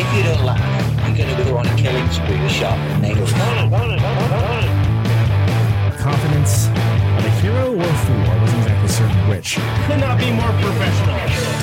if you don't laugh, you're going to go on a killing spree with sharp nails. Confidence of a hero or a fool. I wasn't exactly certain which. Could not be more professional.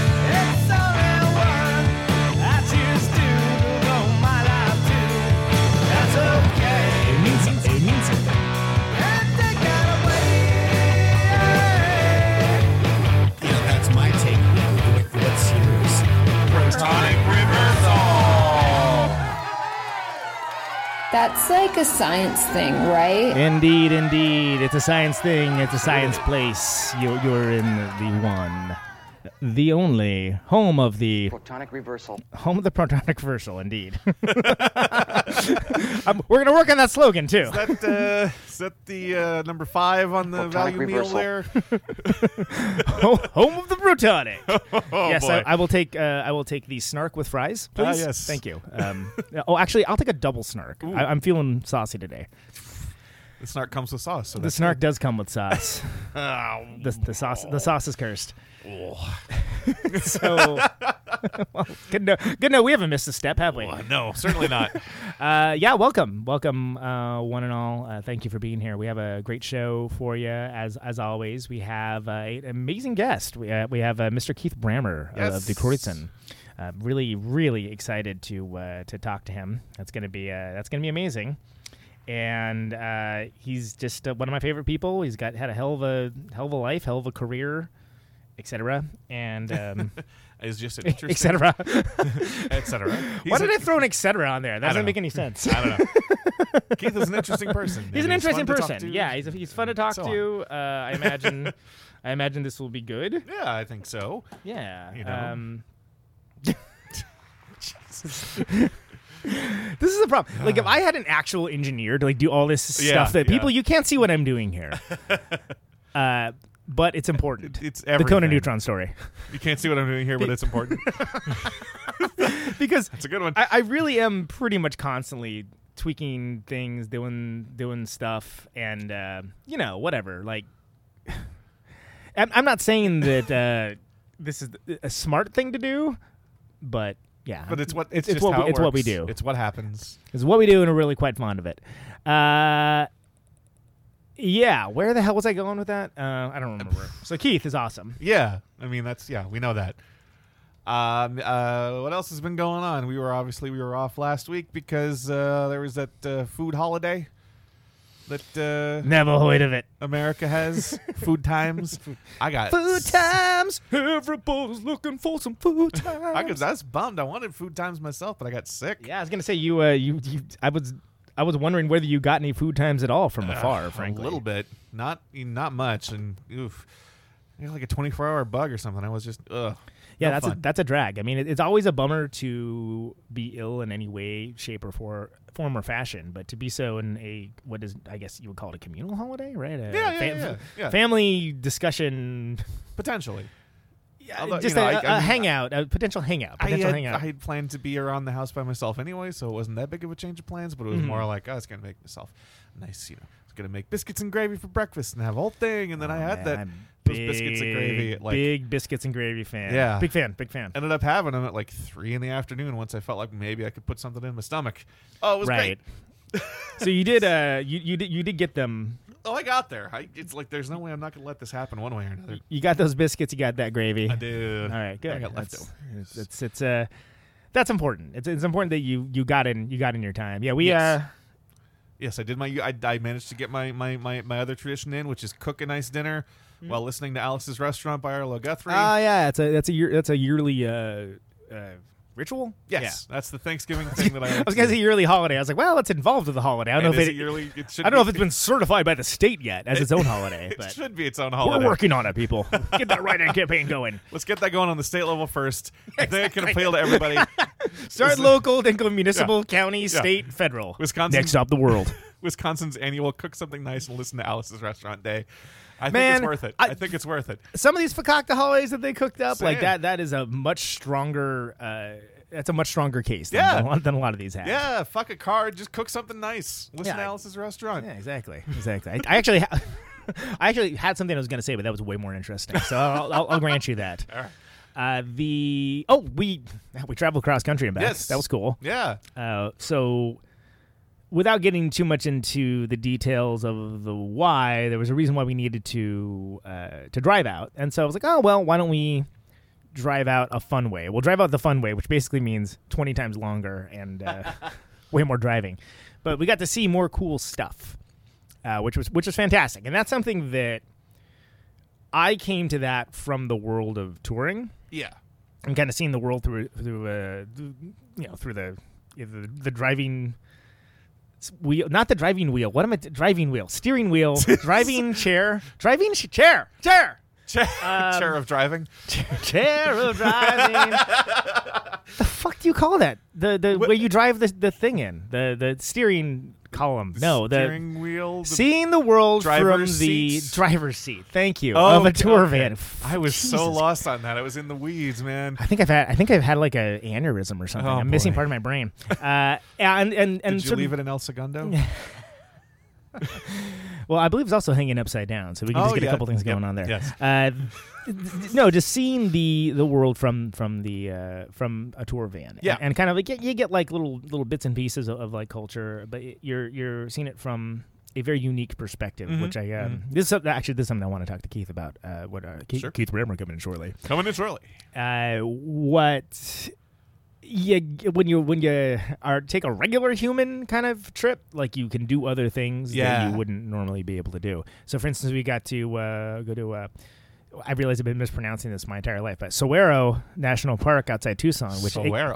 That's like a science thing, right? Indeed, indeed. It's a science thing. It's a science place. You're, you're in the one, the only home of the Protonic reversal. home of the protonic reversal. Indeed. Um, we're gonna work on that slogan too. that uh, is that the uh, number five on the Protonic value meal reversal. there? Home of the protonic. Oh yes, boy. I, I will take. Uh, I will take the snark with fries, Ah, please. yes. Thank you. Um, oh, actually, I'll take a double snark. I, I'm feeling saucy today. the snark comes with sauce. So The that's snark does come with sauce. Oh, the, the sauce. The sauce is cursed. so, well, good no, good no. We haven't missed a step, have we? well, no, certainly not. Uh, yeah, welcome, welcome, uh, one and all. Uh, thank you for being here. We have a great show for you, as as always. We have uh, an amazing guest. We uh, we have uh, Mr. Keith Brammer uh, of Yes. Die Kreuzen. Uh, really, really excited to uh, to talk to him. That's gonna be uh, that's gonna be amazing. And uh, he's just uh, one of my favorite people. He's got had a hell of a hell of a life, hell of a career, etc. And um, It's just interesting, etc. etc. Why did I throw an etc. on there? That doesn't make any sense. I don't know. Keith is an interesting person. He's an and interesting to person. to. Yeah, he's he's fun to talk so to. Uh, I imagine, I imagine this will be good. Yeah, I think so. Yeah. You know. Um, this is a problem. Like, if I had an actual engineer to like do all this Yeah, stuff that yeah. people you can't see what I'm doing here. uh, but it's important. It's the Conan. Neutron story You can't see what I'm doing here, but it's important. because It's a good one. I, I really am pretty much constantly tweaking things, doing doing stuff, and uh, you know whatever. Like, I'm, I'm not saying that uh, this is a smart thing to do, but yeah, but it's what it's, it's, just what we, it it's what we do. It's what happens. It's what we do, and we're really quite fond of it. Uh, yeah, where the hell was I going with that? Uh, I don't remember. so Keith is awesome. Yeah, I mean that's yeah, we know that. Um, uh, what else has been going on? We were obviously we were off last week because uh, there was that uh, food holiday that uh, Never heard of it. America has. food times. I got Food times. Everybody's looking for some food times. I was that's bummed. I wanted food times myself, but I got sick. Yeah, I was gonna say you. Uh, you, you. I was. I was wondering whether you got any food times at all from afar. Uh, frankly, a little bit, not not much, and oof, got like a twenty four hour bug or something. I was just ugh. Yeah, no that's a, that's a drag. I mean, it, it's always a bummer to be ill in any way, shape, or for, form or fashion, but to be so in a what is I guess you would call it a communal holiday, right? A Yeah, yeah, yeah, yeah. Family discussion. potentially. Yeah, Although, you just know, a, I- a I mean, hangout, a potential hangout, I potential had, hangout. I had planned to be around the house by myself anyway, so it wasn't that big of a change of plans. But it was more like I was gonna make myself a nice, you know, I was gonna make biscuits and gravy for breakfast and have a whole thing, and then I Oh, had man, that those biscuits and gravy at like big biscuits and gravy fan. Yeah. big fan, big fan. ended up having them at like three in the afternoon. Once I felt like maybe I could put something in my stomach. Oh, it was right. great. so you did. Uh, you you did you did get them. Oh, I got there. I, it's like there's no way I'm not gonna let this happen one way or another. You got those biscuits. You got that gravy. I did. All right, good. I got That's- leftovers. It's it's, it's uh that's important. It's it's important that you you got in you got in your time. Yeah, we Yes. uh Yes, I did my. I, I managed to get my, my, my, my other tradition in, which is cook a nice dinner Hmm. while listening to Alice's Restaurant by Arlo Guthrie. Oh yeah, it's a that's a year that's a yearly uh, uh ritual. Yes, that's the Thanksgiving thing that I. Yeah. I was gonna say yearly holiday. I was like, well, it's involved with the holiday. I don't And know if it, it yearly, it I don't know be. if it's been certified by the state yet as its own holiday, It should be its own holiday. we're working on it, people. Get that right hand campaign going. Let's get that going on the state level first. I think it can appeal to everybody. Start is- local, then go municipal, county, Yeah. state, federal. Wisconsin- Next up, the world. Wisconsin's annual cook something nice and listen to Alice's Restaurant Day. I think it's worth it. I, I- think it's worth it. Some of these fakakta holidays that they cooked up, like that, that is a much stronger. Uh, that's a much stronger case than, Yeah. than, a lot- than a lot of these have. Yeah, fuck a card. Just cook something nice. Listen Yeah, to Alice's Restaurant. Yeah, exactly, exactly. I, I actually, ha- I actually had something I was going to say, but that was way more interesting. So I'll, I'll, I'll grant you that. All right. Uh, the oh, we we traveled cross country and back. Yes. that was cool. Yeah. Uh, so, without getting too much into the details of the why, there was a reason why we needed to uh, to drive out, and so I was like, oh well, why don't we drive out a fun way? We'll drive out the fun way, which basically means twenty times longer and uh, way more driving. But we got to see more cool stuff, uh, which was which was fantastic, and that's something that I came to that from the world of touring Yeah. and kind of seeing the world through through uh, you know through the the, the driving wheel, not the driving wheel. What am I? driving wheel, steering wheel, driving chair, driving sh- chair, chair, Chair, Um, chair of driving. chair of driving. the fuck do you call that? The the What- where you drive the the thing in the the steering column. No, the steering wheel. the- seeing the world from driver's the seats? driver's seat. Thank you Oh, of a tour okay. van. I was so Jesus lost on that. I was in the weeds, man. I think I've had I think I've had like a aneurysm or something. Oh, I'm missing boy. part of my brain. Uh, and and and Did you sort leave it in El Segundo? well, I believe it's also hanging upside down, so we can Oh, just get yeah. a couple things Yep. going on there. Yes. Uh, no, just seeing the the world from from the uh, from a tour van. Yeah. and, and kind of like you get like little little bits and pieces of, of like culture, but you're you're seeing it from a very unique perspective, Mhm, which I um, this is something, actually this is something I want to talk to Keith about. Uh, what uh, Keith, Sure. Keith Brammer coming in shortly. Coming in shortly. uh, what you when you when you are take a regular human kind of trip, like you can do other things that you wouldn't normally be able to do. So, for instance, we got to uh, go to. Uh, I realize I've been mispronouncing this my entire life, but Saguaro National Park outside Tucson, which Saguaro.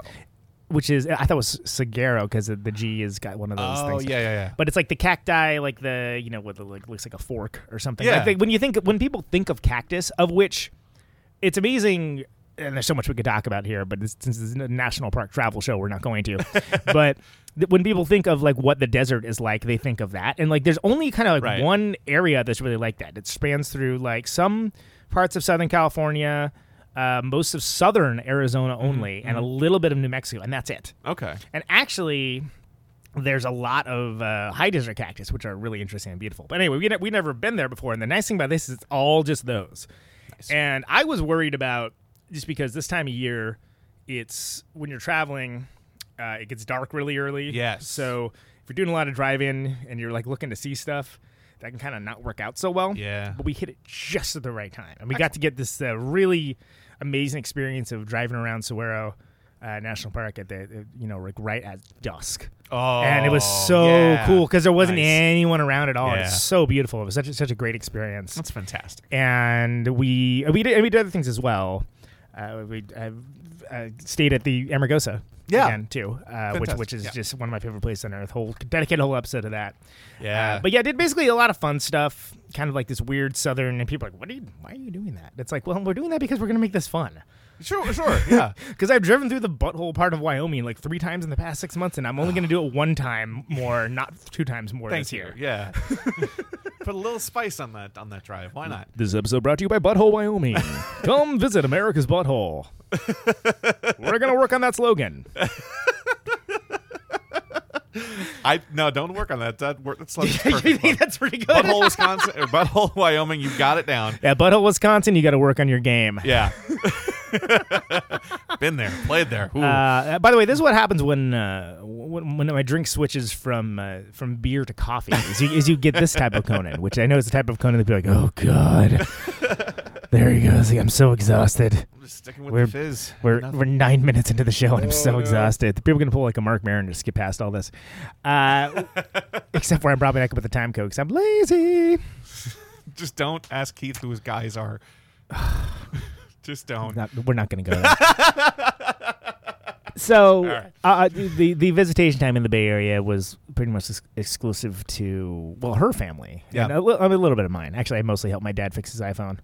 which is I thought it was Saguaro because the G has got one of those Oh, things. yeah, yeah, yeah. But it's like the cacti, like the you know, what the, like looks like a fork or something. Yeah. Like they- when you think when people think of cactus, of which it's amazing, and there's so much we could talk about here. But it's, since it's a national park travel show, we're not going to. but th- when people think of like what the desert is like, they think of that, and like there's only kind of like Right. one area that's really like that. It spans through like some parts of Southern California. Uh, most of southern Arizona only, and a little bit of New Mexico, and that's it. Okay. And actually, there's a lot of uh, high desert cactus, which are really interesting and beautiful. But anyway, we ne- we never been there before, and the nice thing about this is it's all just those. And I was worried about just because this time of year, it's when you're traveling, uh, it gets dark really early. Yes. So if you're doing a lot of drive-in and you're like looking to see stuff, that can kind of not work out so well. Yeah. But we hit it just at the right time, and we got to get this uh, really amazing experience of driving around Saguaro uh, National Park at the uh, you know like right at dusk. Oh, and it was so yeah. cool because there wasn't Nice. anyone around at all. Yeah. It's so beautiful. It was such a, such a great experience. That's fantastic. and we we did, we did other things as well. Uh, we uh, uh, stayed at the Amargosa Yeah. again too, uh, which which is yeah. just one of my favorite places on earth. Whole dedicated a whole episode of that. Yeah. Uh, but yeah, did basically a lot of fun stuff, kind of like this weird southern. And people are like, "What are you? Why are you doing that?" It's like, well, we're doing that because we're gonna make this fun. Sure, sure. Yeah. Because I've driven through the butthole part of Wyoming like three times in the past six months, and I'm only gonna do it one time more, not two times more Thank this you. year. Yeah. Put a little spice on that on that drive. Why not? This episode brought to you by Butthole Wyoming. Come visit America's Butthole. We're gonna work on that slogan. I no, don't work on that. That work. That's like you perfect. think that's pretty good? Butthole, Wisconsin, or Butthole, Wyoming. You got it down. Yeah, Butthole, Wisconsin. You got to work on your game. Yeah. Been there, played there. Uh, by the way, this is what happens when uh, when, when my drink switches from uh, from beer to coffee. Is you, is you get this type of Conan, which I know is the type of Conan that people are like, oh god, there he goes. I'm so exhausted. I'm just sticking with we're- the fizz. We're Nothing. we're nine minutes into the show and I'm Oh, so no. exhausted. People are gonna pull like a Marc Maron to skip past all this, uh, except for I'm probably not gonna put the time code because I'm lazy. just don't ask Keith who his guys are. just don't. Not, we're not gonna go there. So right. uh, the the visitation time in the Bay Area was pretty much ex- exclusive to well her family. Yeah. a, li- a little bit of mine. Actually, I mostly helped my dad fix his iPhone,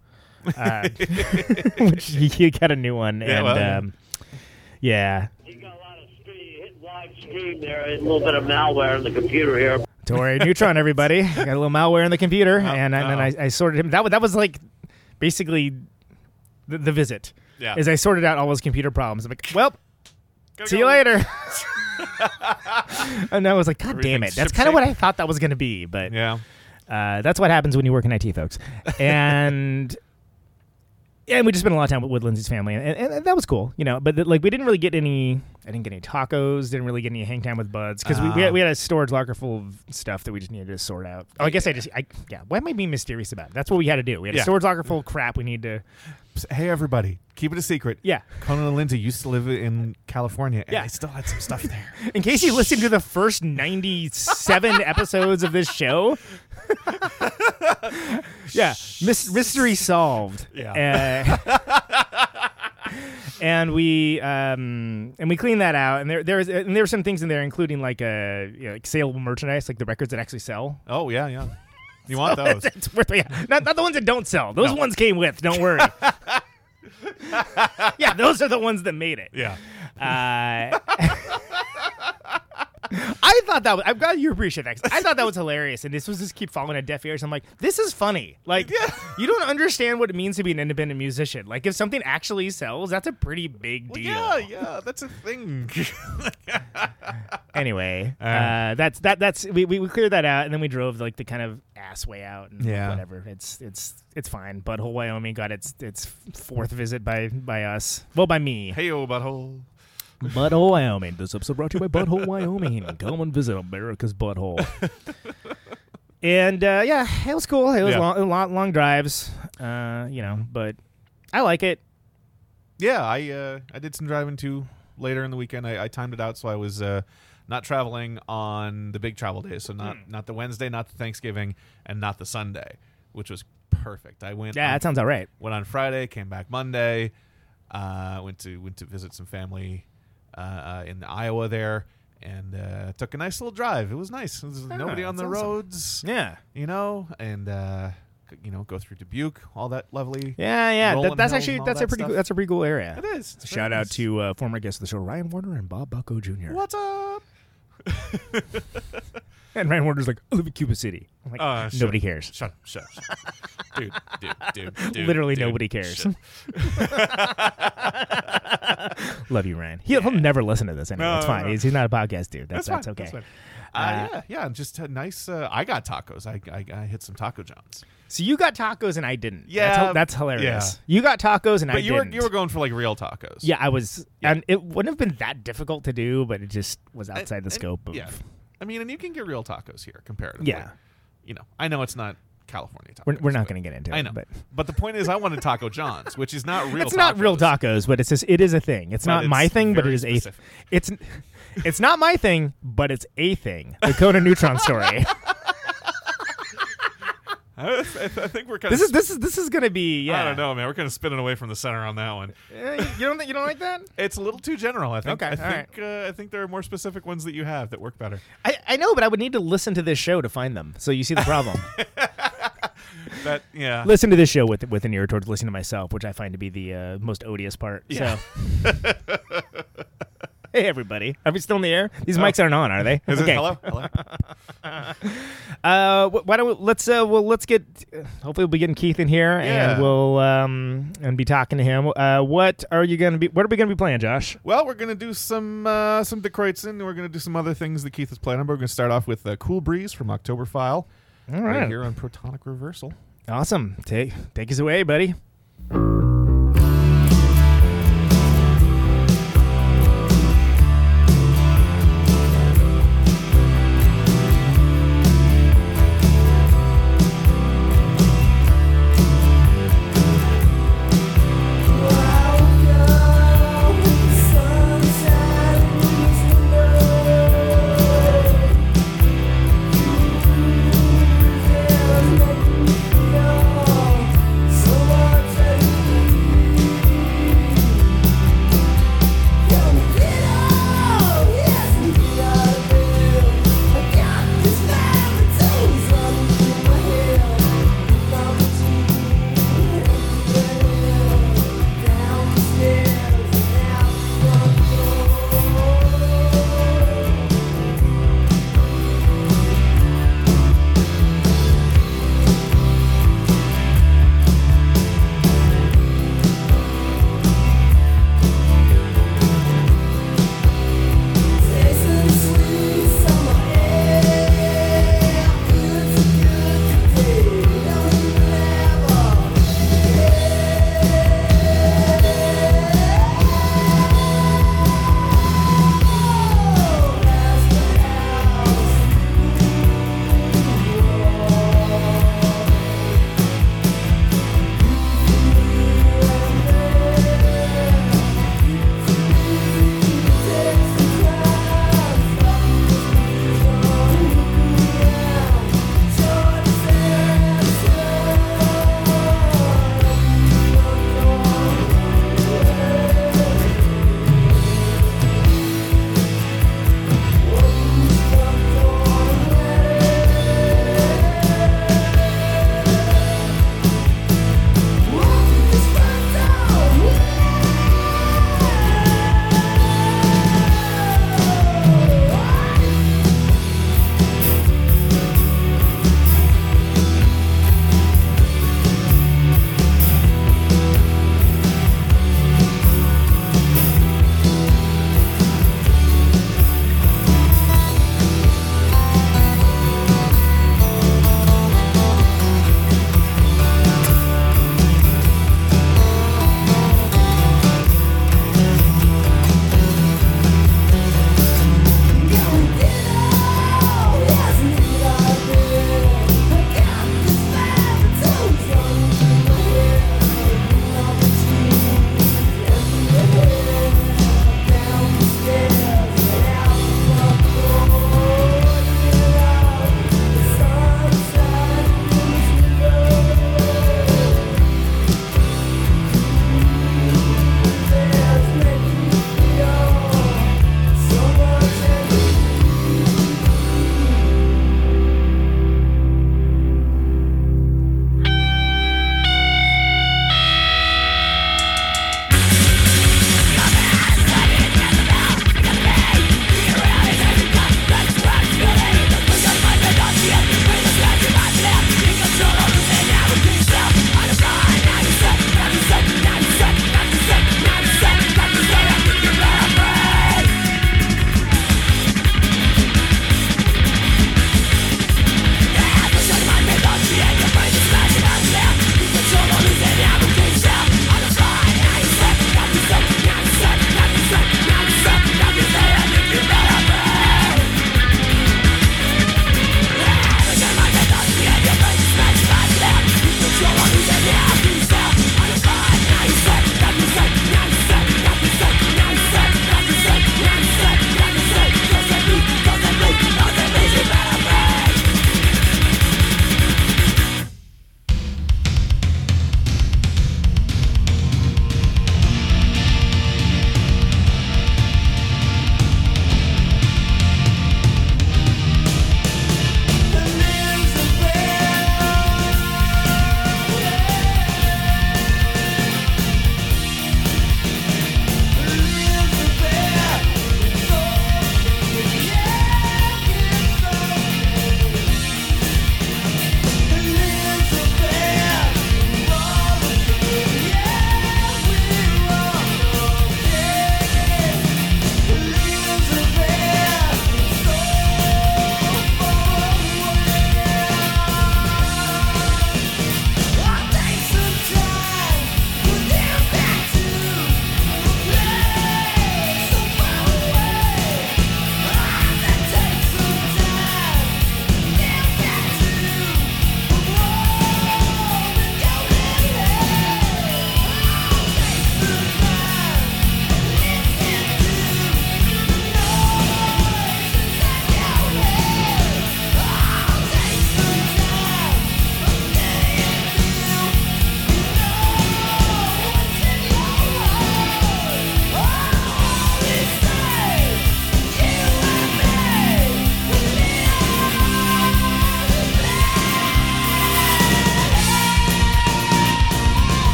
uh, which he, he got a new one, Yeah, and well, yeah. um, yeah. You got a lot of stream, hit live stream there, a little bit of malware in the computer here. Don't worry, Neutron, everybody. Got a little malware in the computer, Oh, and, and then I, I sorted him. That was that was like basically the, the visit. Yeah. Is I sorted out all his computer problems. I'm like, well, Gotta see go. you later. and I was like, God damn it. That's kind of what. I thought that was going to be, but Yeah. uh, that's what happens when you work in IT, folks. And yeah, and we just spent a lot of time with, with Lindsay's family, and, and, and that was cool, you know. But like, we didn't really get any. I didn't get any tacos. Didn't really get any hang time with buds because we, we, had, we had a storage locker full of stuff that we just needed to sort out. Oh, I guess I just, I yeah. Why am I being mysterious about it? That's what we had to do. We had Yeah. a storage locker full of crap. We need to. Hey, everybody, keep it a secret. Yeah. Conan and Lindsay used to live in California, and Yeah. they still had some stuff there. In case you listened to the first ninety-seven episodes of this show. yeah, mys- mystery solved. Yeah. Uh, and we um and we cleaned that out, and there there was and there were some things in there, including like uh you know, like saleable merchandise, like the records that actually sell. Oh yeah, yeah. You want those? It's worth yeah, not not the ones that don't sell. Those No. ones came with. Don't worry. yeah, those are the ones that made it. yeah. Uh, I thought that was, I'm glad you appreciate that. I thought that was hilarious, and this was just keep falling on deaf ears. I'm like, this is funny. Like, you don't understand what it means to be an independent musician. Like, if something actually sells, that's a pretty big deal. Yeah, yeah. That's a thing. Anyway, right. uh, that's that. That's we, we we cleared that out, and then we drove like the kind of ass way out, and Yeah. whatever. It's it's it's fine. Butthole, Wyoming got its its fourth visit by by us. Well, by me. hey, butthole. Butthole, Wyoming. This episode brought to you by Butthole, Wyoming. Come and visit America's butthole. and uh, yeah, it was cool. It was Yeah. long, long, long drives, uh, you know, but I like it. Yeah, I uh, I did some driving too later in the weekend. I, I timed it out so I was uh, not traveling on the big travel days. So not Hmm. not the Wednesday, not the Thanksgiving, and not the Sunday, which was perfect. I went Yeah, on, that sounds all right. went on Friday, came back Monday. Uh, went to went to visit some family in Iowa there, and uh, took a nice little drive. It was nice. There was nobody on the awesome. roads, Yeah. you know, and uh, you know go through Dubuque, all that lovely. Yeah, yeah. That, that's actually that's a that pretty cool, that's a pretty cool area. It is. It's Shout out nice. to uh, former guests of the show Ryan Warner and Bob Bucko Jr. What's up? And Ryan Warner's like, I live in Cuba City. I'm like, Uh, shut nobody cares. Shut up, shut up, shut up. dude, dude, dude, dude. Literally dude, nobody cares. shut. Love you, Ryan. He'll, he'll never listen to this anyway. No, it's no, fine. no. He's, he's not a podcast dude. That's That's, fine. okay. That's fine. Uh, yeah, yeah, just a nice. Uh, I got tacos. I, I I hit some Taco Johns. So you got tacos and I didn't. Yeah, that's, that's hilarious. You got tacos and I But you were didn't. you were going for like real tacos. yeah, I was, and it wouldn't have been that difficult to do, but it just was outside the and- scope of. Yeah, I mean, and you can get real tacos here comparatively. Yeah. you know, I know it's not California tacos. We're, we're not going to get into I it. know, but but the point is, I wanted Taco John's, which is not real. it's not real tacos. tacos, but it's just, it is a thing. It's But not my thing, but it is a. specific. It's it's not my thing, but it's a thing. The Coda Neutron story. I, I think we're kind this of. is this is this is going to be. Yeah. I don't know, man. We're kind of spinning away from the center on that one. You don't you don't like that? It's a little too general. I think. Okay, I all right. think. Uh, I think there are more specific ones that you have that work better. I, I know, but I would need to listen to this show to find them. So you see the problem. That yeah. listen to this show with with an ear towards listening to myself, which I find to be the uh, most odious part. Yeah. So. Hey everybody, are we still in the air? These mics aren't on, are they? Is okay. it hello? Hello. Uh, wh- why don't we, let's uh, well let's get hopefully we'll be getting Keith in here Yeah. and we'll um and be talking to him. Uh, what are you gonna be? What are we gonna be playing, Josh? Well, we're gonna do some uh, some Dick and we're gonna do some other things that Keith is playing on. But We're gonna start off with uh, "Cool Breeze" from October File, All right right, here on Protonic Reversal. awesome. Take take us away, buddy.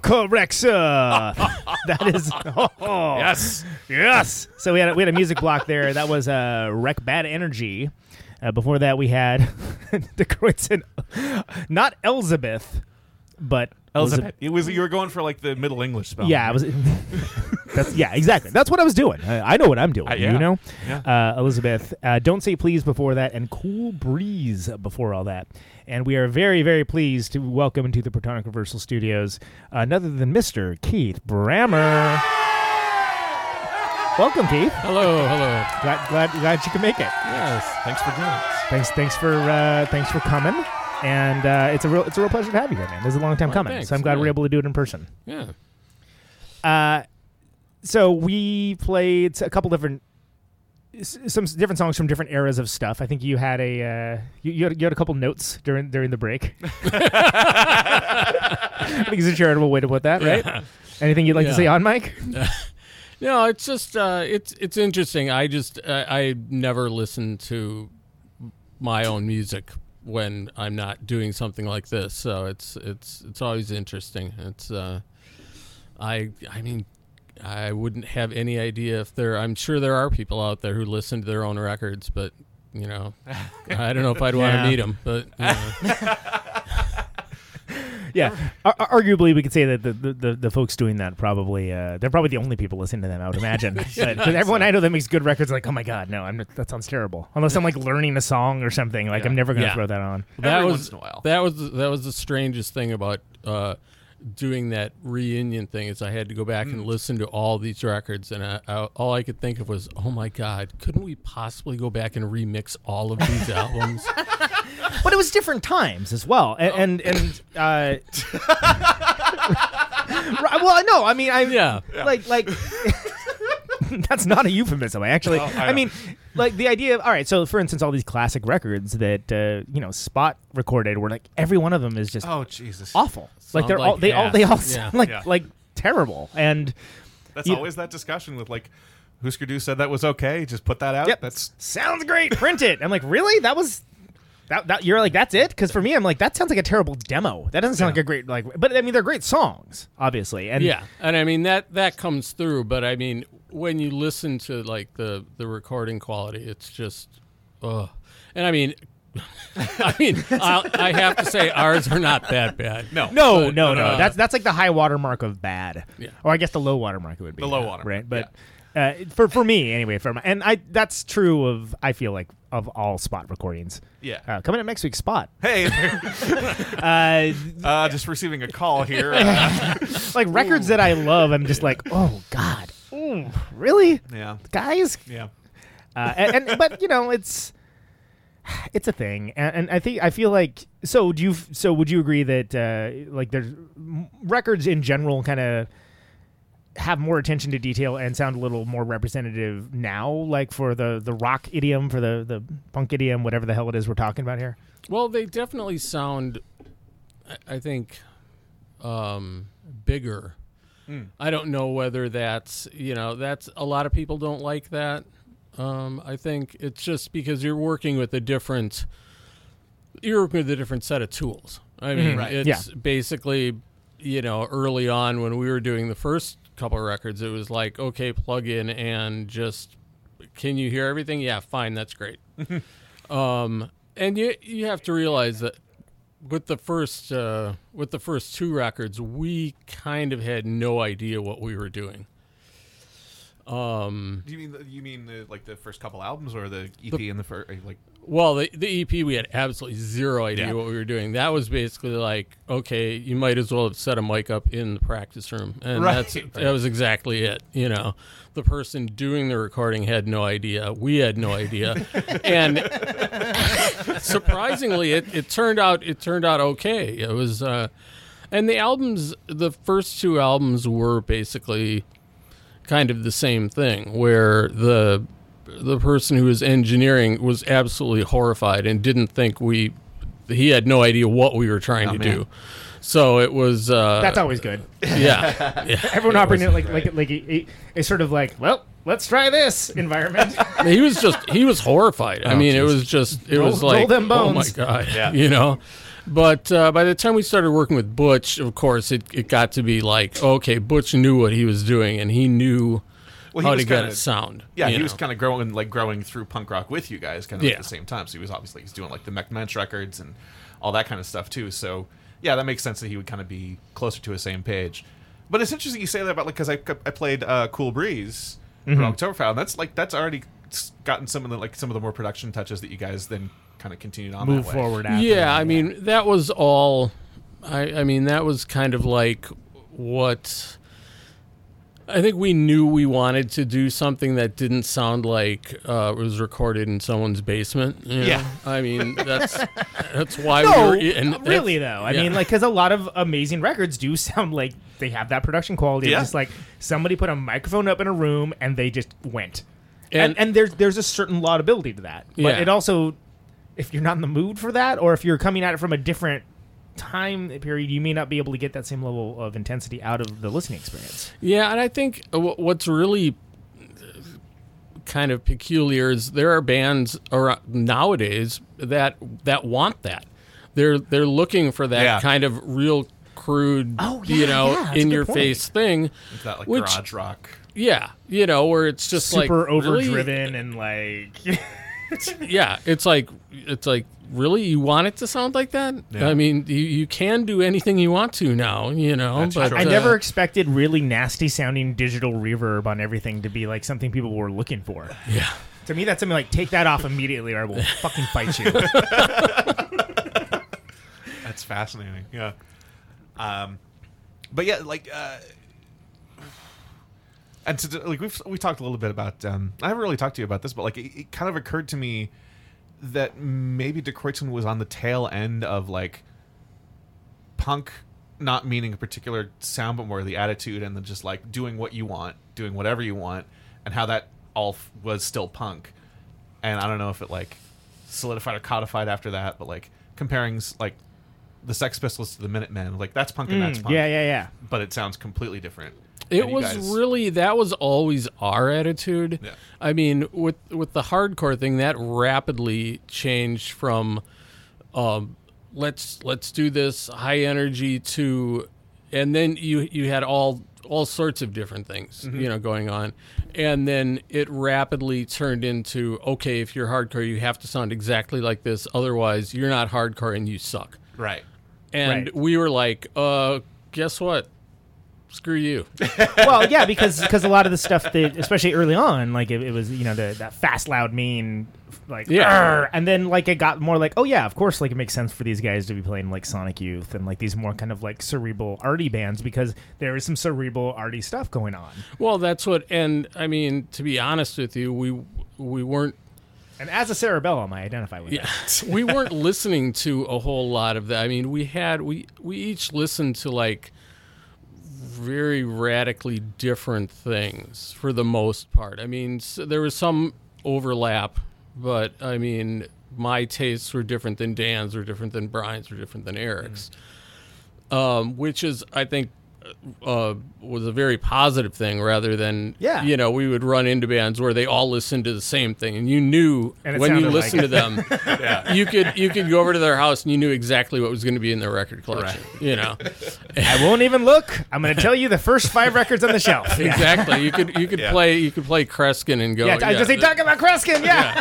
Correct, sir. that is oh, Yes. yes. So we had a, we had a music block there. That was uh, Wreck Bad Energy. Uh, before that, we had the Croydon, not Elizabeth, but Elizabeth. It was you were going for like the Middle English spell. Yeah, I was. that's yeah, exactly. That's what I was doing. I, I know what I'm doing. Uh, yeah. You know, Yeah. uh, Elizabeth. Uh, Don't say please before that, and cool breeze before all that. And we are very, very pleased to welcome into the Protonic Reversal Studios uh, none other than Mr. Keith Brammer. Welcome, Keith. Hello, hello. Glad, glad, glad you can make it. Yes, thanks for joining us. Thanks, thanks for uh, thanks for coming. And uh, it's a real it's a real pleasure to have you here, man. This is a long time Well, coming, thanks, so I'm glad yeah. we're able to do it in person. Yeah. Uh, so we played a couple different, some different songs from different eras of stuff. I think you had a, uh, you, you, had, you had a couple notes during during the break. I think it's a charitable way to put that, right? Yeah. Anything you'd like to say on mic? No, it's just uh, it's it's interesting. I just uh, I never listen to my own music when I'm not doing something like this. So it's it's it's always interesting. It's uh, I I mean I wouldn't have any idea if there. I'm sure there are people out there who listen to their own records, but you know, I don't know if I'd want to meet them. But you know. Yeah, Ar- ar- arguably we could say that the, the, the, the folks doing that probably uh, they're probably the only people listening to them. I would imagine. but, 'cause everyone I know that makes good records, like, oh my god, no, I'm not, that sounds terrible. Unless I'm like learning a song or something, like I'm never gonna Yeah. throw that on. that Every was once in a while. that was that was the strangest thing about uh, doing that reunion thing is I had to go back Mm. and listen to all these records and I, I, all I could think of was oh my god couldn't we possibly go back and remix all of these albums but it was different times as well, and and, and uh, right, well, no, I mean, I Yeah. like like that's not a euphemism. I actually, I I, mean, like the idea of all right. So, for instance, all these classic records that uh, you know Spot recorded, were like every one of them is just Oh Jesus. awful. Like they're all like they all they all Yeah. sound like Yeah. like terrible and. That's You- always that discussion with like Husker Du said that was okay. Just put that out. Yep. That's sounds great. Print it. I'm like, really? That was that, that you're like, that's it? Because for me, I'm like, that sounds like a terrible demo. That doesn't sound like a great like. But I mean, they're great songs, obviously. And yeah and I mean that that comes through but I mean when you listen to like the the recording quality it's just ugh and I mean I mean I'll, I have to say ours are not that bad no. no, But, no, no. uh, that's that's like the high watermark of bad. Yeah. Or I guess the low watermark it would be The low watermark, right? But uh, for for me anyway, for my, and I that's true of I feel like of all spot recordings. Yeah. Uh, coming up next week's spot. Hey, Uh, uh, just receiving a call here. Uh, like records that I love, I'm just like, oh god, Ooh, really, yeah. guys? Yeah. uh, and, and but you know it's it's a thing and, and i think i feel like so do you so would you agree that uh like there's records in general kind of have more attention to detail and sound a little more representative now like for the the rock idiom for the the punk idiom whatever the hell it is we're talking about here Well, they definitely sound, I- I think, um, bigger. I don't know whether that's you know that's a lot of people don't like that. Um, I think it's just because you're working with a different, you're working with a different set of tools. I mean, Right. it's basically, you know, early on when we were doing the first couple of records, it was like, okay, plug in and just, can you hear everything? Yeah, fine, that's great. um, and you you have to realize that with the first uh, with the first two records, we kind of had no idea what we were doing. Um, Do you mean the, you mean the, like the first couple albums or the EP and the first like? Well, the, the EP, we had absolutely zero idea Yeah. what we were doing. That was basically like, okay, you might as well have set a mic up in the practice room, and Right. that's that was exactly it. You know, the person doing the recording had no idea. We had no idea, and surprisingly, it, it turned out it turned out okay. It was, uh, and the albums, the first two albums were basically kind of the same thing, where the the person who was engineering was absolutely horrified and didn't think we he had no idea what we were trying Oh, to man. do. So it was uh, that's always good yeah, yeah. everyone It operating was- like like like a, a, a sort of like well let's try this environment he was just he was horrified. I Oh, mean, it was just it Roll- was like them oh my god, Yeah. you know. But uh, by the time we started working with Butch, of course, it, it got to be like, okay, Butch knew what he was doing, and he knew Well, he how was to kinda- it sound. Yeah, you he was kind of growing, like growing through punk rock with you guys, kind of Yeah. at the same time. So he was obviously he's doing like the Mecht Mensch records and all that kind of stuff too. So yeah, that makes sense that he would kind of be closer to a same page. But it's interesting you say that about like because I, I played uh, Cool Breeze for October File. And that's like that's already gotten some of the like some of the more production touches that you guys then kind of continued on Move that way. forward after. Yeah, I mean that was all. I, I mean that was kind of like what. I think we knew we wanted to do something that didn't sound like uh, it was recorded in someone's basement. you know? Yeah. I mean that's that's why no, we were. And really though. I yeah. mean, like, because a lot of amazing records do sound like they have that production quality. It's Yeah. just like somebody put a microphone up in a room and they just went. And And- and, there's there's a certain laudability to that. But Yeah. it also, if you're not in the mood for that, or if you're coming at it from a different time period, you may not be able to get that same level of intensity out of the listening experience. Yeah, and I think wh- what's really kind of peculiar is there are bands around nowadays that that want that. They're they're looking for that Yeah. kind of real crude, Oh, you know, yeah, in your point. face thing. It's that like which- garage rock. Yeah, you know, where it's just like Super really- overdriven and like. yeah, it's like it's like really you want it to sound like that? Yeah. I mean, you, you can do anything you want to now, you know. but I uh, never expected really nasty sounding digital reverb on everything to be like something people were looking for. Yeah. To me, that's something like take that off immediately, or I will fucking fight you. That's fascinating. Yeah. Um, but yeah, like, uh, and to, like we've we talked a little bit about. Um, I haven't really talked to you about this, but like it, it kind of occurred to me that maybe Die Kreuzen was on the tail end of like punk, not meaning a particular sound, but more the attitude and then just like doing what you want, doing whatever you want, and how that all f- was still punk. And I don't know if it like solidified or codified after that, but like comparing like the Sex Pistols to the Minutemen, like that's punk and Mm, that's punk. yeah, yeah, yeah. But it sounds completely different. It was guys- really that was always our attitude. Yeah. I mean, with with the hardcore thing, that rapidly changed from um, let's let's do this high energy to, and then you you had all all sorts of different things Mhm. you know going on, and then it rapidly turned into okay, if you're hardcore, you have to sound exactly like this, otherwise you're not hardcore and you suck. Right. And Right. we were like, uh, guess what? Screw you. well, yeah, because because a lot of the stuff that, especially early on, like it, it was you know the that fast, loud, mean, like Yeah. And then like it got more like oh yeah, of course, like it makes sense for these guys to be playing like Sonic Youth and like these more kind of like cerebral arty bands because there is some cerebral arty stuff going on. Well, that's what, and I mean, to be honest with you, we we weren't. And as a cerebellum, I identify with Yeah, that. we weren't listening to a whole lot of that. I mean, we had we we each listened to like very radically different things for the most part. I mean, s there was some overlap, but I mean, my tastes were different than Dan's, were different than Brian's, were different than Eric's, um, which is, I think, uh, was a very positive thing rather than Yeah. you know we would run into bands where they all listened to the same thing and you knew And when you sounded like listened to them Yeah. you could you could go over to their house and you knew exactly what was going to be in their record collection you know I won't even look. I'm going to tell you the first five records on the shelf. Yeah. exactly you could you could Yeah. play you could play Kreskin and go Yeah, I was just say talking about Kreskin. Yeah.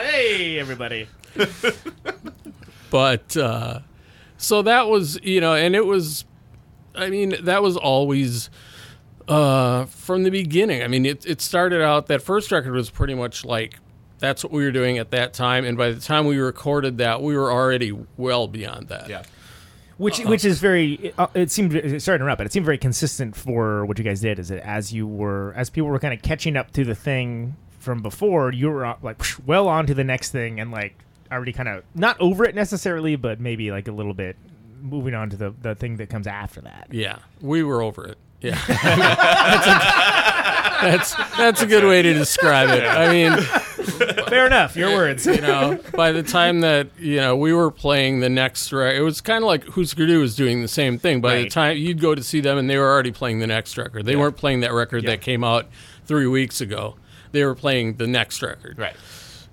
hey, everybody. but uh, so that was you know and it was i mean that was always uh, from the beginning i mean it, it started out that first record was pretty much like that's what we were doing at that time and by the time we recorded that we were already well beyond that Yeah. Which which is very uh, it seemed sorry to interrupt, but it seemed very consistent for what you guys did. Is that as you were as people were kind of catching up to the thing from before, you were uh, like well on to the next thing and like already kind of not over it necessarily, but maybe like a little bit moving on to the the thing that comes after that. yeah we were over it yeah that's, a, that's that's a good way to describe it i mean Fair enough. Your words. you know, by the time that you know we were playing the next record, it was kind of like Husker Du was doing the same thing. By the time you'd go to see them, and they were already playing the next record. They weren't playing that record that came out three weeks ago. They were playing the next record. Right.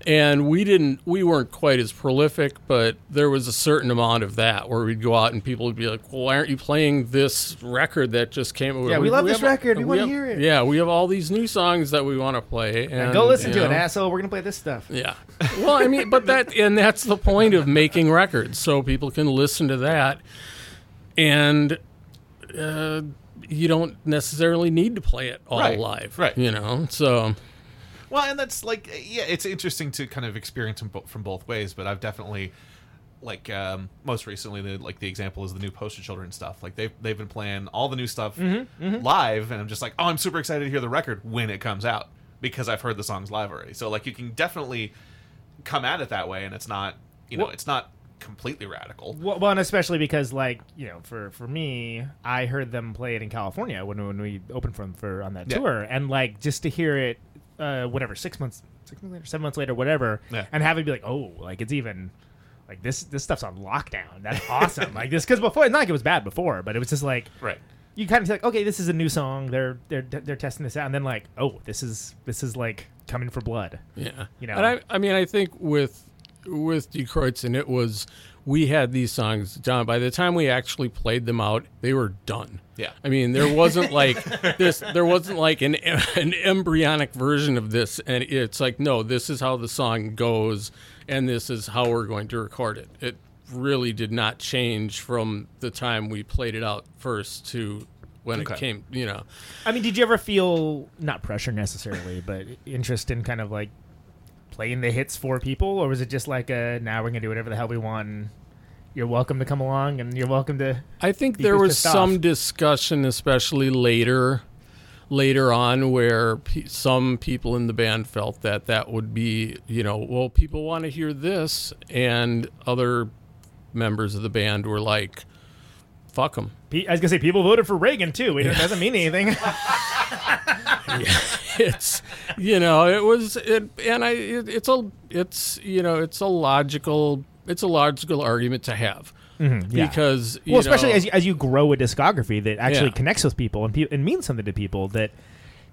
And we didn't we weren't quite as prolific but there was a certain amount of that where we'd go out and people would be like well why aren't you playing this record that just came out Yeah, we love this have- record. We wanna hear it." yeah we have all these new songs that we want to play and Go listen to it, know, asshole. We're gonna play this stuff. yeah well i mean but that and that's the point of making records so people can listen to that and uh, you don't necessarily need to play it all Right, live right. you know so Well, and that's like, eh, yeah, it's interesting to kind of experience them bo- from both ways. But I've definitely, like, um, most recently, the, like the example is the new Poster Children stuff. Like they've they've been playing all the new stuff mm-hmm, mm-hmm. live, and I'm just like, oh, I'm super excited to hear the record when it comes out because I've heard the songs live already. So like, you can definitely come at it that way, and it's not, you know, Well- it's not completely radical. Well, well, and especially because, like, you know, for for me, I heard them play it in California when when we opened for them for on that Yeah. tour, and like just to hear it, uh, whatever, six months, six months later, seven months later, whatever, Yeah. and have it be like, oh, like it's even. Like this, this stuff's on lockdown. That's awesome. like this, because before, it's not like it was bad before, but it was just like, Right. you kind of feel like, okay, this is a new song. They're they're they're testing this out, and then like, oh, this is this is like coming for blood. Yeah, You know. and I, I mean, I think with with Die Kreuzen it was we had these songs done. By the time we actually played them out, they were done. Yeah. I mean, there wasn't like this. There wasn't like an an embryonic version of this, and it's like, no, this is how the song goes, and this is how we're going to record it. It really did not change from the time we played it out first to when Okay. it came. You know, I mean, did you ever feel not pressure necessarily, but interest in kind of like playing the hits for people, or was it just like a now we're gonna do whatever the hell we want? And you're welcome to come along, and you're welcome to. I think there was pissed off. some discussion, especially later, later on, where pe- some people in the band felt that that would be, you know, well, people want to hear this, and other members of the band were like, "Fuck them." I was gonna say people voted for Reagan too. It doesn't mean anything. it's you know it was it and i it, it's a it's you know it's a logical it's a logical argument to have Mm-hmm, yeah. because you well, especially know, as you, as you grow a discography that actually Yeah. connects with people and pe- and means something to people. That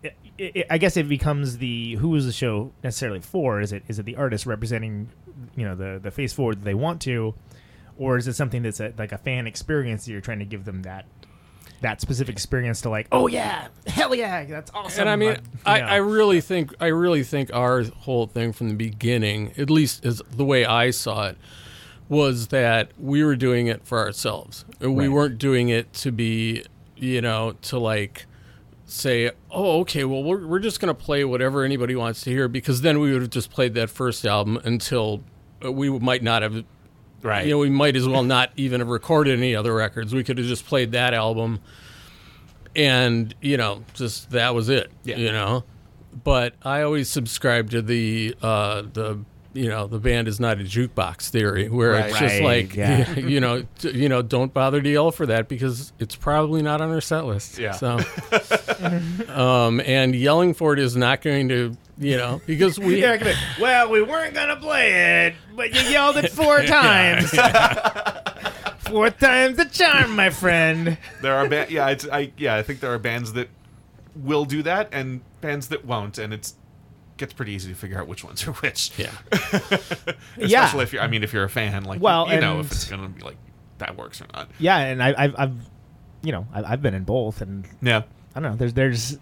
it, it, I guess it becomes the who is the show necessarily for? Is it is it the artist representing you know the the face forward that they want to, or is it something that's a, like a fan experience that you're trying to give them that that specific experience to like oh yeah hell yeah that's awesome. and I mean, I, you know. I really think I really think our whole thing from the beginning, at least is the way I saw it, was that we were doing it for ourselves. We Right. weren't doing it to be, you know, to like say, oh, okay, well, we're, we're just going to play whatever anybody wants to hear because then we would have just played that first album until we might not have Right. you know, we might as well not even have recorded any other records. We could have just played that album, and you know, just that was it. Yeah. You know, but I always subscribe to the uh, the you know the band is not a jukebox theory, where it's just Right, like yeah. you know you know don't bother to yell for that because it's probably not on our set list. Yeah. So, um, and yelling for it is not going to you know because we Yeah, gonna- well, we weren't gonna play it, but you yelled it four times. Four times the charm, my friend. there are ba- yeah it's, I yeah I think there are bands that will do that and bands that won't and it's gets pretty easy to figure out which ones are which yeah. especially Yeah. if you're I mean if you're a fan like Well, you know if it's gonna be like that works or not Yeah, and I, I've, I've, you know, I've, I've been in both, and yeah I don't know. There's, there's,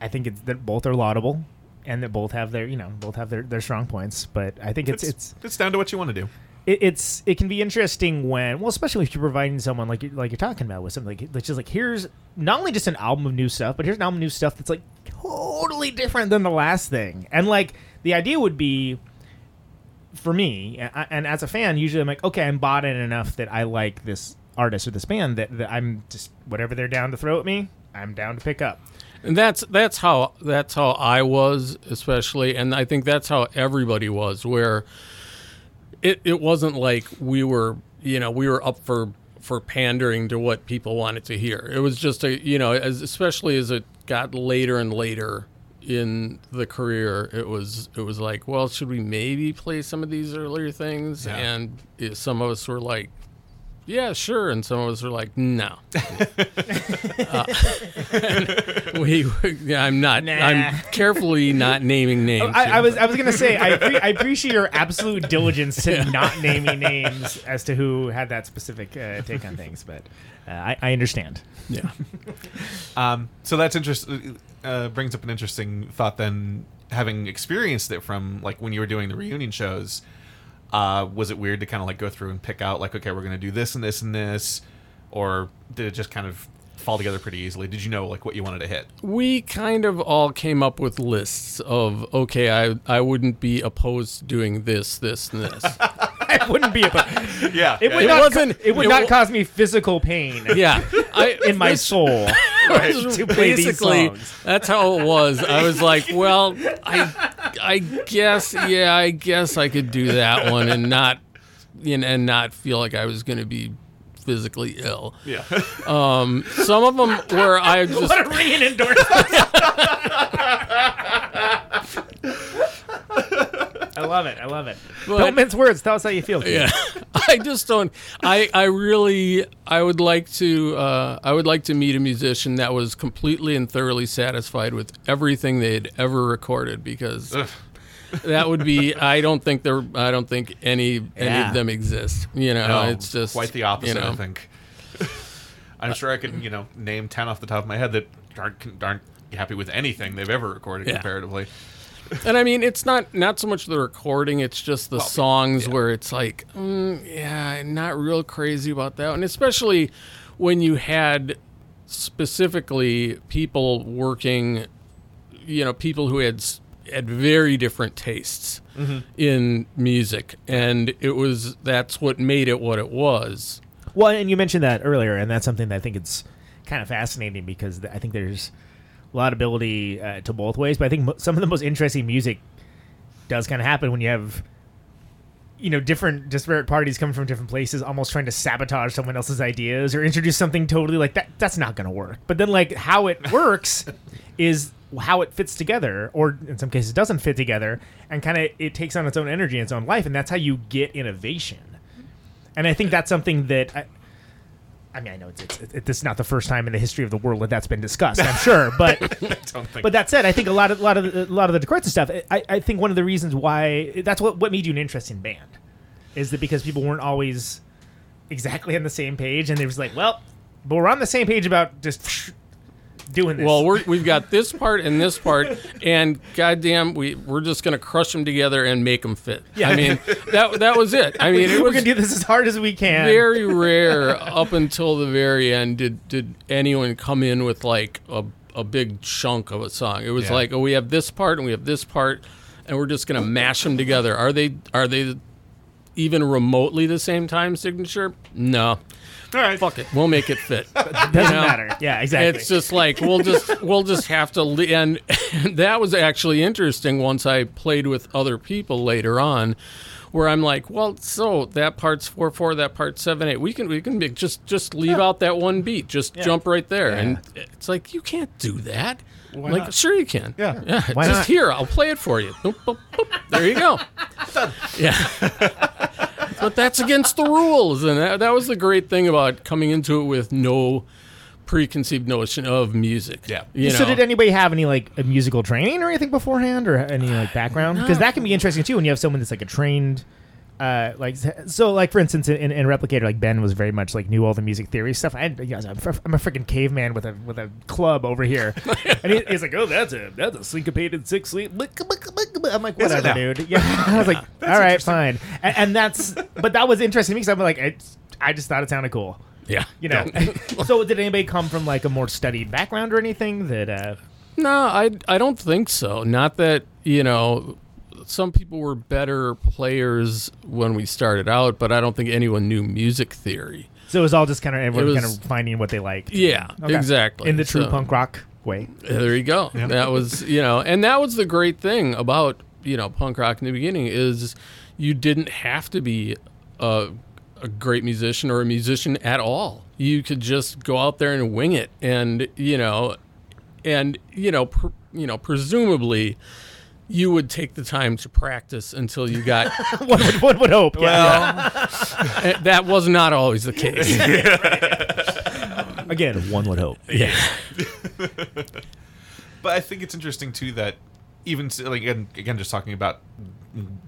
I think it's that both are laudable, and that both have their, you know, both have their, their strong points. But I think it's, it's, it's down to what you want to do it, it's, it can be interesting when, well, especially if you're providing someone like, you like you're talking about with something like, that's just like here's not only just an album of new stuff, but here's an album of new stuff that's like totally different than the last thing, and like the idea would be for me, a- and as a fan, usually I'm like, okay, I'm bought in enough that I like this artist or this band that, that I'm just whatever they're down to throw at me, I'm down to pick up. And that's that's how that's how I was, especially, and I think that's how everybody was. Where it it wasn't like we were, you know, we were up for for pandering to what people wanted to hear. It was just a, you know, as especially as it got later and later in the career, it was it was like, well, should we maybe play some of these earlier things? Yeah. And eh, some of us were like, yeah, sure. And some of us are like, no. Uh, we, yeah, I'm not. Nah. I'm carefully not naming names. I, I was I was gonna say I, appre- I appreciate your absolute diligence to not naming names as to who had that specific uh, take on things, but uh, I, I understand. Yeah. Um, so that's interesting. Uh, brings up an interesting thought. Then, having experienced it from like when you were doing the reunion shows, uh, was it weird to kind of like go through and pick out like, okay, we're going to do this and this and this, or did it just kind of fall together pretty easily? Did you know like what you wanted to hit? we kind of all came up with lists of okay, I I wouldn't be opposed to doing this, this, and this. I wouldn't be able. Yeah, It would It not. wasn't- it would it not wa- cause me physical pain. yeah, I in my this- soul to play these songs. that's how it was. I was like, well, I, I guess, yeah, I guess I could do that one and not, you know, and not feel like I was going to be physically ill. Yeah. Um, some of them where I just, What a ringing endorsement! I love it. I love it. But- Don't mince words. Tell us how you feel. Keith. yeah, I just don't. I, I really, I would like to, uh, I would like to meet a musician that was completely and thoroughly satisfied with everything they'd ever recorded because. that would be. I don't think there. I don't think any any Yeah. of them exist. You know, No, it's just quite the opposite. You know, I think. I'm sure I could, you know, name ten off the top of my head that aren't aren't happy with anything they've ever recorded Yeah. comparatively. And I mean, it's not not so much the recording; it's just the Well, songs yeah. where it's like, mm, yeah, not real crazy about that, and especially when you had specifically people working, you know, people who had had very different tastes Mm-hmm. in music, and it was that's what made it what it was. Well, and you mentioned that earlier, and that's something that I think it's kind of fascinating because I think there's a lot of ability uh, to both ways. But I think mo- some of the most interesting music does kind of happen when you have, you know, different disparate parties coming from different places, almost trying to sabotage someone else's ideas or introduce something totally like that. That's not going to work. But then, like, how it works is how it fits together, or in some cases doesn't fit together, and kind of it takes on its own energy, and its own life, and that's how you get innovation. And I think that's something that I, I mean, I know it's, it's, it, this is not the first time in the history of the world that that's been discussed. I'm sure, but but that said, I think a lot of a lot of the, a lot of the Kreuzen stuff. I, I think one of the reasons why that's what what made you an interesting band is that because people weren't always exactly on the same page, and they was like, well, but we're on the same page about just doing this. Well, we're, we've got this part and this part, and goddamn, we we're just gonna crush them together and make them fit. Yeah. I mean, that that was it. I mean, it we're gonna do this as hard as we can. very rare up until the very end did did anyone come in with like a a big chunk of a song. It was Yeah. like, oh, we have this part and we have this part, and we're just gonna mash them together. Are they are they even remotely the same time signature? No. All right. Fuck it. We'll make it fit. Doesn't you know? matter. Yeah, exactly. It's just like we'll just we'll just have to li- and, and that was actually interesting once I played with other people later on where I'm like, well, so that part's 4 4, that part's 7 8. We can we can make, just just leave out that one beat. Just jump right there. And it's like you can't do that. Why like not? sure you can. Yeah. Yeah. Why just not? here, I'll play it for you. Boop, boop, boop. There you go. Yeah. but that's against the rules and that, that was the great thing about coming into it with no preconceived notion of music. Yeah. You so know? did anybody have any like a musical training or anything beforehand, or any like background? Uh, because that can be interesting too when you have someone that's like a trained. Uh, like so, like for instance, in, in Replicator, like Ben was very much like knew all the music theory stuff. I, you guys, I'm, fr- I'm a freaking caveman with a with a club over here, and he, he's like, "Oh, that's a that's a syncopated six sleep." I'm like, Is it whatever, dude. Yeah, I was like, all right, fine. And, and that's, but that was interesting to me because I'm like, I, I just thought it sounded cool. yeah. You know. so did anybody come from like a more studied background or anything that? uh No, I I don't think so. Not that, you know, some people were better players when we started out, but I don't think anyone knew music theory. So it was all just kind of everyone was- kind of finding what they liked. Yeah, Okay. exactly. In the true So- punk rock way. There you go. That was, you know, and that was the great thing about, you know, punk rock in the beginning is you didn't have to be a, a great musician or a musician at all. You could just go out there and wing it and, you know, and, you know, pr- you know, presumably you would take the time to practice until you got. one, would, one would hope. Yeah. Uh, that was not always the case. Again, one would hope. Yeah. But I think it's interesting too that even like again, again just talking about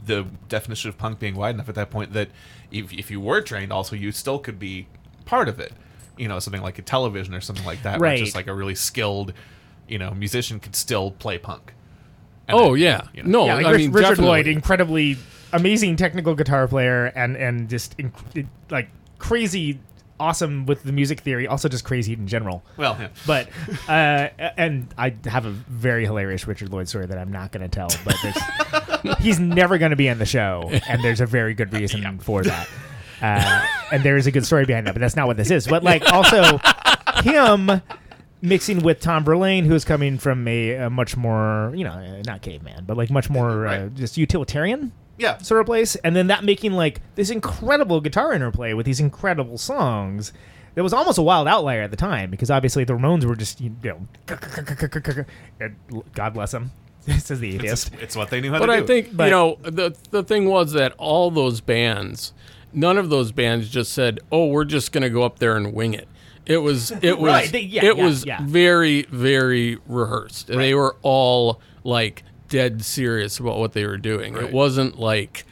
the definition of punk being wide enough at that point that if, if you were trained also you still could be part of it you know something like a television or something like that where just like a really skilled you know musician could still play punk And Oh then, yeah. you know. No, yeah, like I mean Richard definitely. Lloyd, incredibly amazing technical guitar player, and and just inc- like crazy awesome with the music theory. Also, just crazy in general. well yeah. But uh, and I have a very hilarious Richard Lloyd story that I'm not going to tell. But there's, he's never going to be on the show, and there's a very good reason for that. Uh, and there is a good story behind that, but that's not what this is. But like also him mixing with Tom Verlaine, who is coming from a, a much more you know uh, not caveman, but like much more uh, just utilitarian yeah sort of place, and then that making like this incredible guitar interplay with these incredible songs. That was almost a wild outlier at the time because obviously the Ramones were just you know, God bless them, says the it's, atheist. it's what they knew how But to I do But I think But- you know the the thing was that all those bands, none of those bands just said, "Oh, we're just going to go up there and wing it." It was it was Right, they- yeah, it yeah, was yeah. very very rehearsed. They were all like dead serious about what they were doing. Right. It wasn't like,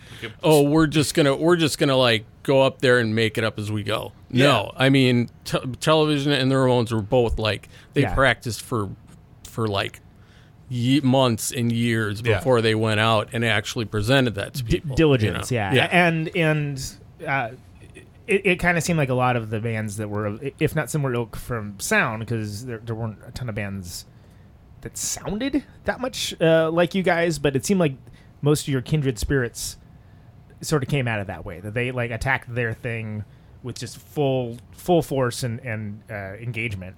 "Oh, we're just gonna we're just gonna like go up there and make it up as we go." No, I mean te- television and the Ramones were both like they Yeah. practiced for for like ye- months and years Yeah. before they went out and actually presented that to D- people. you diligence, know? yeah. yeah. and and uh, it, it kind of seemed like a lot of the bands that were, if not similar ilk from sound, because there, there weren't a ton of bands that sounded that much uh, like you guys, but it seemed like most of your kindred spirits sort of came out of that way that they like attacked their thing with just full full force and and uh, engagement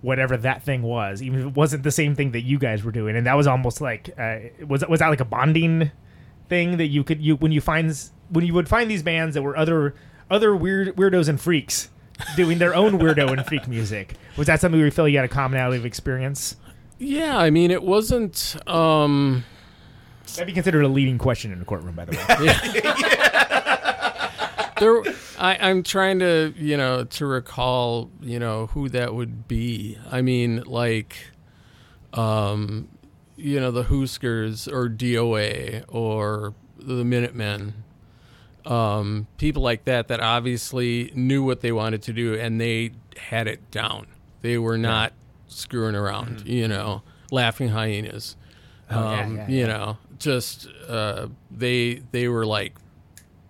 whatever that thing was even if it wasn't the same thing that you guys were doing. And that was almost like uh, was was that like a bonding thing that you could you when you find when you would find these bands that were other other weird weirdos and freaks doing their own weirdo and freak music was that something where you feel you had a commonality of experience Yeah, I mean, it wasn't. Um, that'd be considered a leading question in a courtroom by the way there, I, I'm trying to, you know, to recall, you know, who that would be. I mean, like, um, you know, the Huskers or DOA or the Minutemen. Um, people like that that obviously knew what they wanted to do and they had it down. They were not screwing around, you know, laughing hyenas. Mm-hmm. Oh, yeah, um, yeah, you know, just uh, they they were like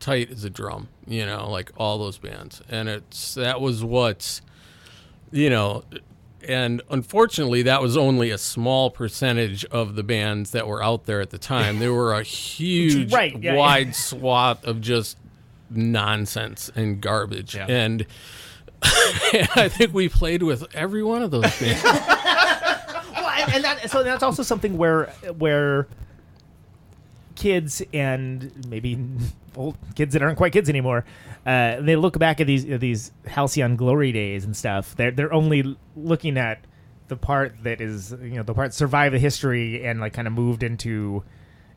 tight as a drum, you know, like all those bands. And it's that was what you know, and unfortunately that was only a small percentage of the bands that were out there at the time. There were a huge Right, yeah, yeah. wide swath of just nonsense and garbage. Yeah. And I think we played with every one of those bands. well, and, and that so that's also something where where kids and maybe old kids that aren't quite kids anymore, uh, they look back at these at these halcyon glory days and stuff. They're they're only looking at the part that is you know the part survived the history and like kind of moved into.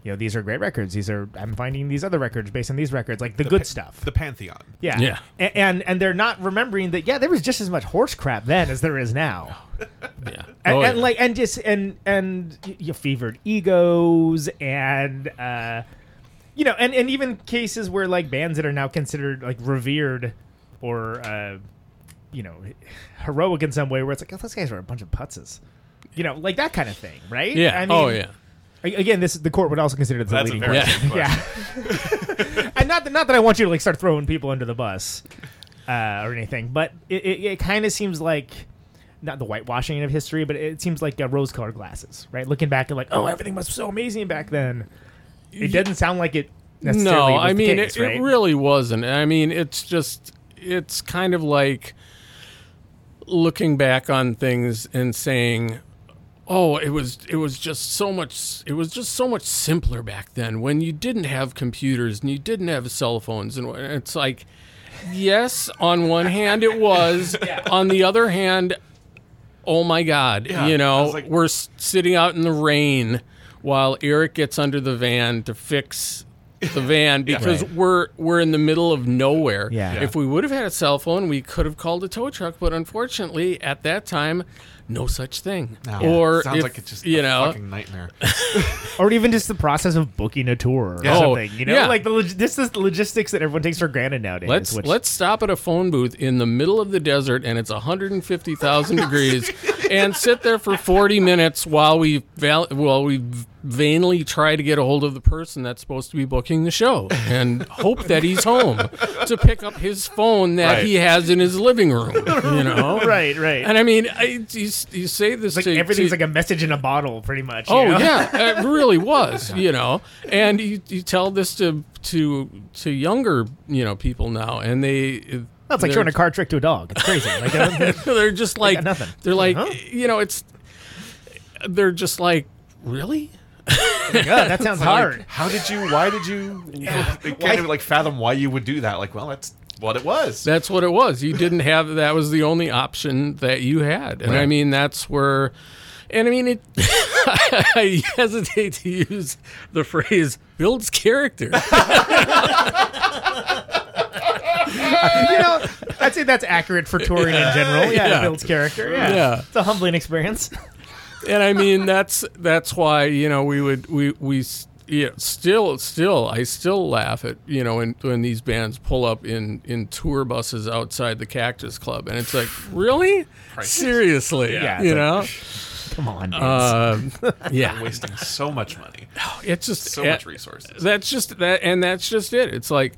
You know, these are great records. These are I'm finding these other records based on these records, like the, good pa- stuff. the pantheon Yeah. Yeah. A- And, and they're not remembering that yeah, there was just as much horse crap then as there is now. Yeah. And, Oh, and yeah. like and just and and y- you fevered egos and uh you know and and even cases where like bands that are now considered like revered or uh you know heroic in some way where it's like oh, those guys are a bunch of putzes. You know, like that kind of thing, right? yeah. I mean, oh yeah. Again, this the court would also consider this a That's a leading very question. good Yeah, and not that, not that I want you to like start throwing people under the bus uh, or anything, but it, it, it kind of seems like not the whitewashing of history, but it seems like uh, rose-colored glasses, right? Looking back at like, oh, everything was so amazing back then. It doesn't sound like it. Necessarily No, was I the mean case, it, right? it really wasn't. I mean, it's just it's kind of like looking back on things and saying, "Oh, it was it was just so much it was just so much simpler back then when you didn't have computers and you didn't have cell phones and it's like yes, on one hand it was, on the other hand, oh my god, Yeah, you know, like- we're sitting out in the rain while Eric gets under the van to fix the van because Right. we're we're in the middle of nowhere. Yeah. Yeah. If we would have had a cell phone, we could have called a tow truck, but unfortunately, at that time, no such thing. No. Or sounds if, like it's just you a know, fucking nightmare. or even just the process of booking a tour or Yeah. Oh, something. You know, yeah. like the log- this is the logistics that everyone takes for granted nowadays. Let's which, let's stop at a phone booth in the middle of the desert and it's 150,000 degrees and sit there for 40 minutes while we val- while we vainly try to get a hold of the person that's supposed to be booking the show and hope that he's home to pick up his phone that Right. he has in his living room, you know? right, right. And I mean, I, you, you say this It's to like everything's to- like a message in a bottle, pretty much. you Oh know? yeah, it really was, you know. And you, you tell this to to to younger, you know, people now, and they. That's like showing a card trick to a dog. It's crazy. Like, they're just like nothing. They're like, Huh? you know, it's. They're just like, really? God, that sounds Like, hard. how did you? Why did you? They can't even like fathom why you would do that. Like, well, that's what it was. That's what it was. You didn't have that was the only option that you had, and I mean that's where. And I mean, it. I hesitate to use the phrase "builds character." you know, I'd say that's accurate for touring in general. Yeah, Yeah. it builds character. Yeah. Yeah. it's a humbling experience. And I mean that's that's why you know we would we we yeah still still I still laugh at you know when when these bands pull up in in tour buses outside the Cactus Club. And it's like really? Seriously Yeah, you know? Come on, um, yeah. Wasting so much money, it's just so eh, much resources. that's just that and that's just it. It's like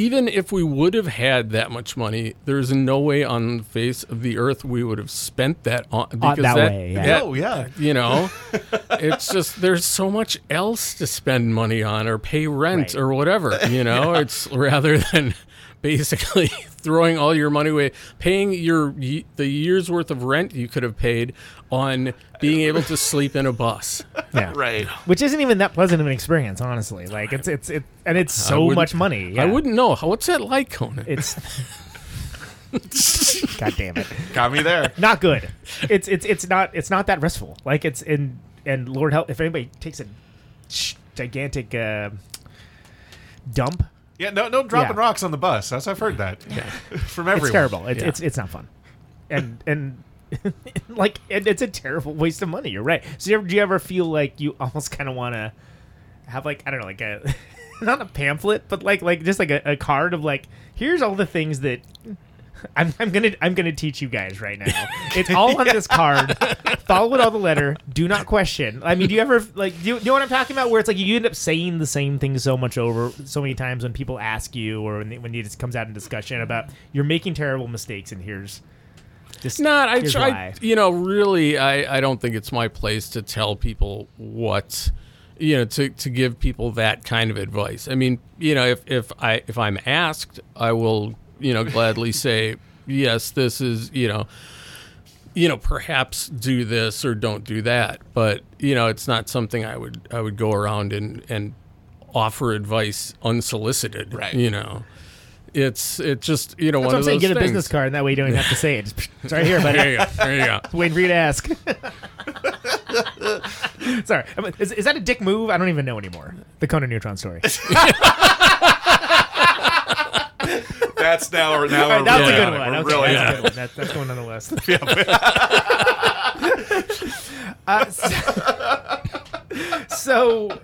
even if we would have had that much money, there's no way on the face of the earth we would have spent that on uh, because that that, way, yeah. that- Oh, yeah. you know, it's just there's so much else to spend money on or pay rent Right. or whatever. You know, it's rather than basically throwing all your money away, paying your the year's worth of rent you could have paid on being able to sleep in a bus. yeah. Right. Which isn't even that pleasant of an experience, honestly. Like it's it's it, and it's so much money. Yeah. I wouldn't know. What's that like, Conan? It's. God damn it. Got me there. not good. It's it's it's not it's not that restful. Like it's in and Lord help if anybody takes a gigantic uh, dump, Yeah, no, no dropping Yeah. rocks on the bus. That's I've heard that from everyone. it's terrible. It's Yeah. it's it's not fun, and and. like it, it's a terrible waste of money. You're right. So you ever, do you ever feel like you almost kind of want to have like I don't know like a not a pamphlet, but like like just like a, a card of like here's all the things that I'm, I'm gonna I'm gonna teach you guys right now. It's all on this card. Follow it all the letter. Do not question. I mean, do you ever like do you, do you know what I'm talking about? Where it's like you end up saying the same thing so much over so many times when people ask you or when, they, when it comes out in discussion about you're making terrible mistakes and here's just Not. I here's try. why. You know, really, I, I don't think it's my place to tell people what, you know, to, to give people that kind of advice. I mean, you know, if, if I if I'm asked, I will, you know, gladly say yes. This is, you know, you know, perhaps do this or don't do that. But you know, it's not something I would I would go around and and offer advice unsolicited. Right. You know. It's it's just you know That's one what I'm of saying. those Get a business card, and that way you don't even have to say it. It's right here, buddy. There you go. There you go. Waiting for you to ask. Sorry, I mean, is, is that a dick move? I don't even know anymore. The Conan Neutron story. That's now. or Now right, that's really a good one. Okay, really that's a good one. That, that's going on the list. Uh, so, so-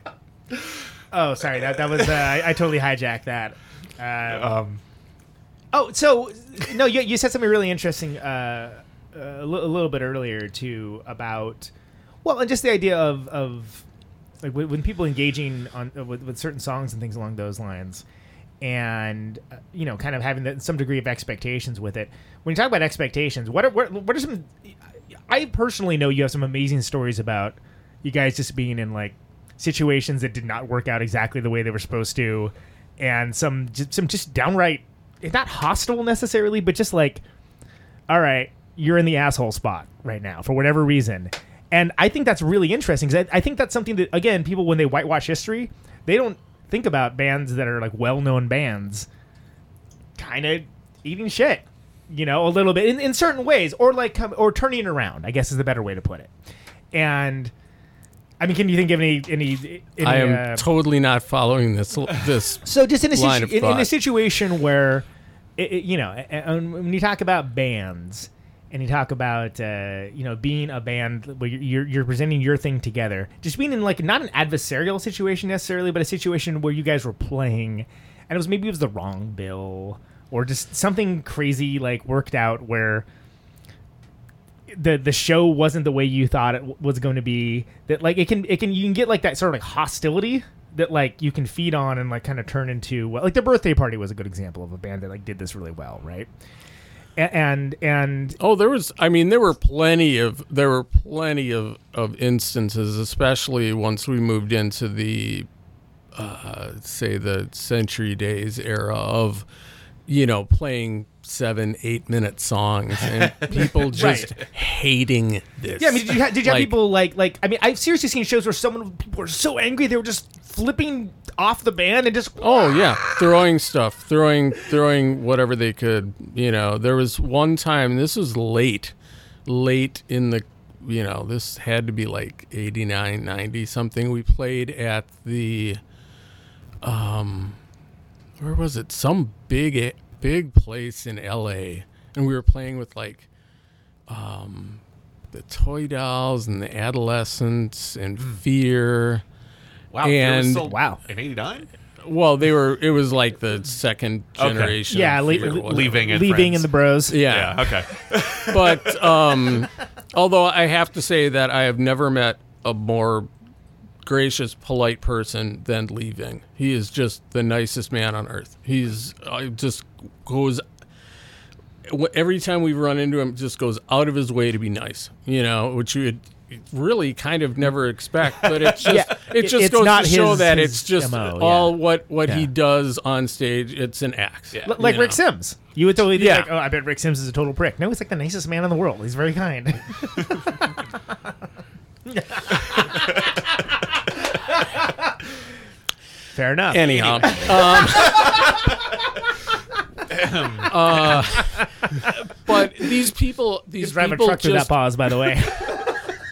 oh, sorry. That that was uh, I, I totally hijacked that. Uh, Um, Oh, so no, you, you said something really interesting uh, a, a little bit earlier too about well, and just the idea of of like when, when people engaging on uh, with, with certain songs and things along those lines, and uh, you know, kind of having that, some degree of expectations with it. When you talk about expectations, what are what, what are some? I personally know you have some amazing stories about you guys just being in like situations that did not work out exactly the way they were supposed to, and some some just downright not hostile necessarily, but just like, all right, you're in the asshole spot right now for whatever reason. And I think that's really interesting because I, I think that's something that again, people when they whitewash history, they don't think about bands that are like well-known bands, kind of eating shit, you know, a little bit in, in certain ways, or like or turning around. I guess is the better way to put it. And I mean, can you think of any any? any I am uh, totally not following this this. So just in a, situ- in, in a situation where, it, it- you know, when you talk about bands and you talk about uh, you know being a band where you're, you're presenting your thing together, just being in like not an adversarial situation necessarily, but a situation where you guys were playing, and it was maybe it was the wrong bill or just something crazy like worked out where the the show wasn't the way you thought it w- was going to be that like it can it can you can get like that sort of like hostility that like you can feed on and like kind of turn into well, like the birthday party was a good example of a band that like did this really well right and and Oh, there was. I mean, there were plenty of there were plenty of of instances, especially once we moved into the, uh, say the Century Days era of, you know, playing seven eight minute songs and people just hating this. yeah I mean did you, ha- did you have people like like I mean I've seriously seen shows where someone people were so angry they were just flipping off the band and just Oh yeah, throwing stuff, throwing throwing whatever they could. You know, there was one time. This was late, late in the. You know, this had to be like 89, 90 something. We played at the. Um, where was it? Some big big place in L.A. and we were playing with like. Um, the toy dolls and the adolescents and fear. Wow, there was and still- wow. in '89. well, they were. It was like the second Okay. generation. yeah of le- Fear, le- Lee Ving and Lee Ving Friends. in the bros Yeah, Yeah. Okay. but um, although I have to say that I have never met a more gracious, polite person than Lee Ving. He is just the nicest man on earth. He's uh, just goes. Every time we run into him, just goes out of his way to be nice. You know, which you would really kind of never expect. But it's just Yeah, it it- just it's goes not to show that it's just MO, all yeah. what what he does on stage. It's an act. Yeah. L- like You Rick know. Sims. You would totally think Yeah. like, oh, I bet Rick Sims is a total prick. No, he's like the nicest man in the world. He's very kind. Fair enough. Anyhow, um, uh, but these people, these He's driving a people truck through that just, pause, by the way.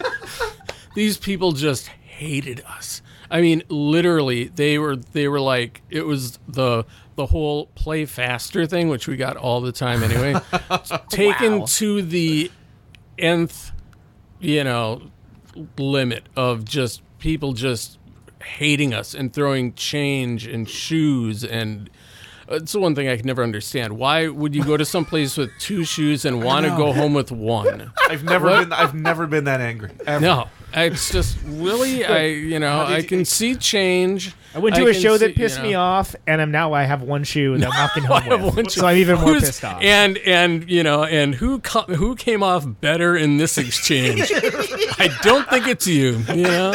these people just hated us. I mean, literally, they were they were like it was the the whole play faster thing, which we got all the time anyway, taken Wow. to the nth, you know, limit of just people just hating us and throwing change and shoes and uh, it's the one thing I can never understand. Why would you go to some place with two shoes and want to go home with one? I've never What? been. I've never been that angry. Ever. No, it's just really I you know I can see change. I went to a show see, that pissed you me off, and I'm now I have one shoe that I'm walking I home have with. one So shoe. I'm even more Who's- pissed off. And and you know and who co- who came off better in this exchange? I don't think it's you. You know.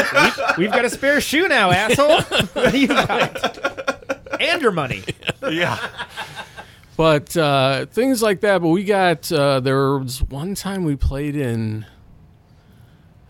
We've got a spare shoe now, asshole. what do you got? And your money. Yeah. But uh, things like that. But we got uh, there was one time we played in.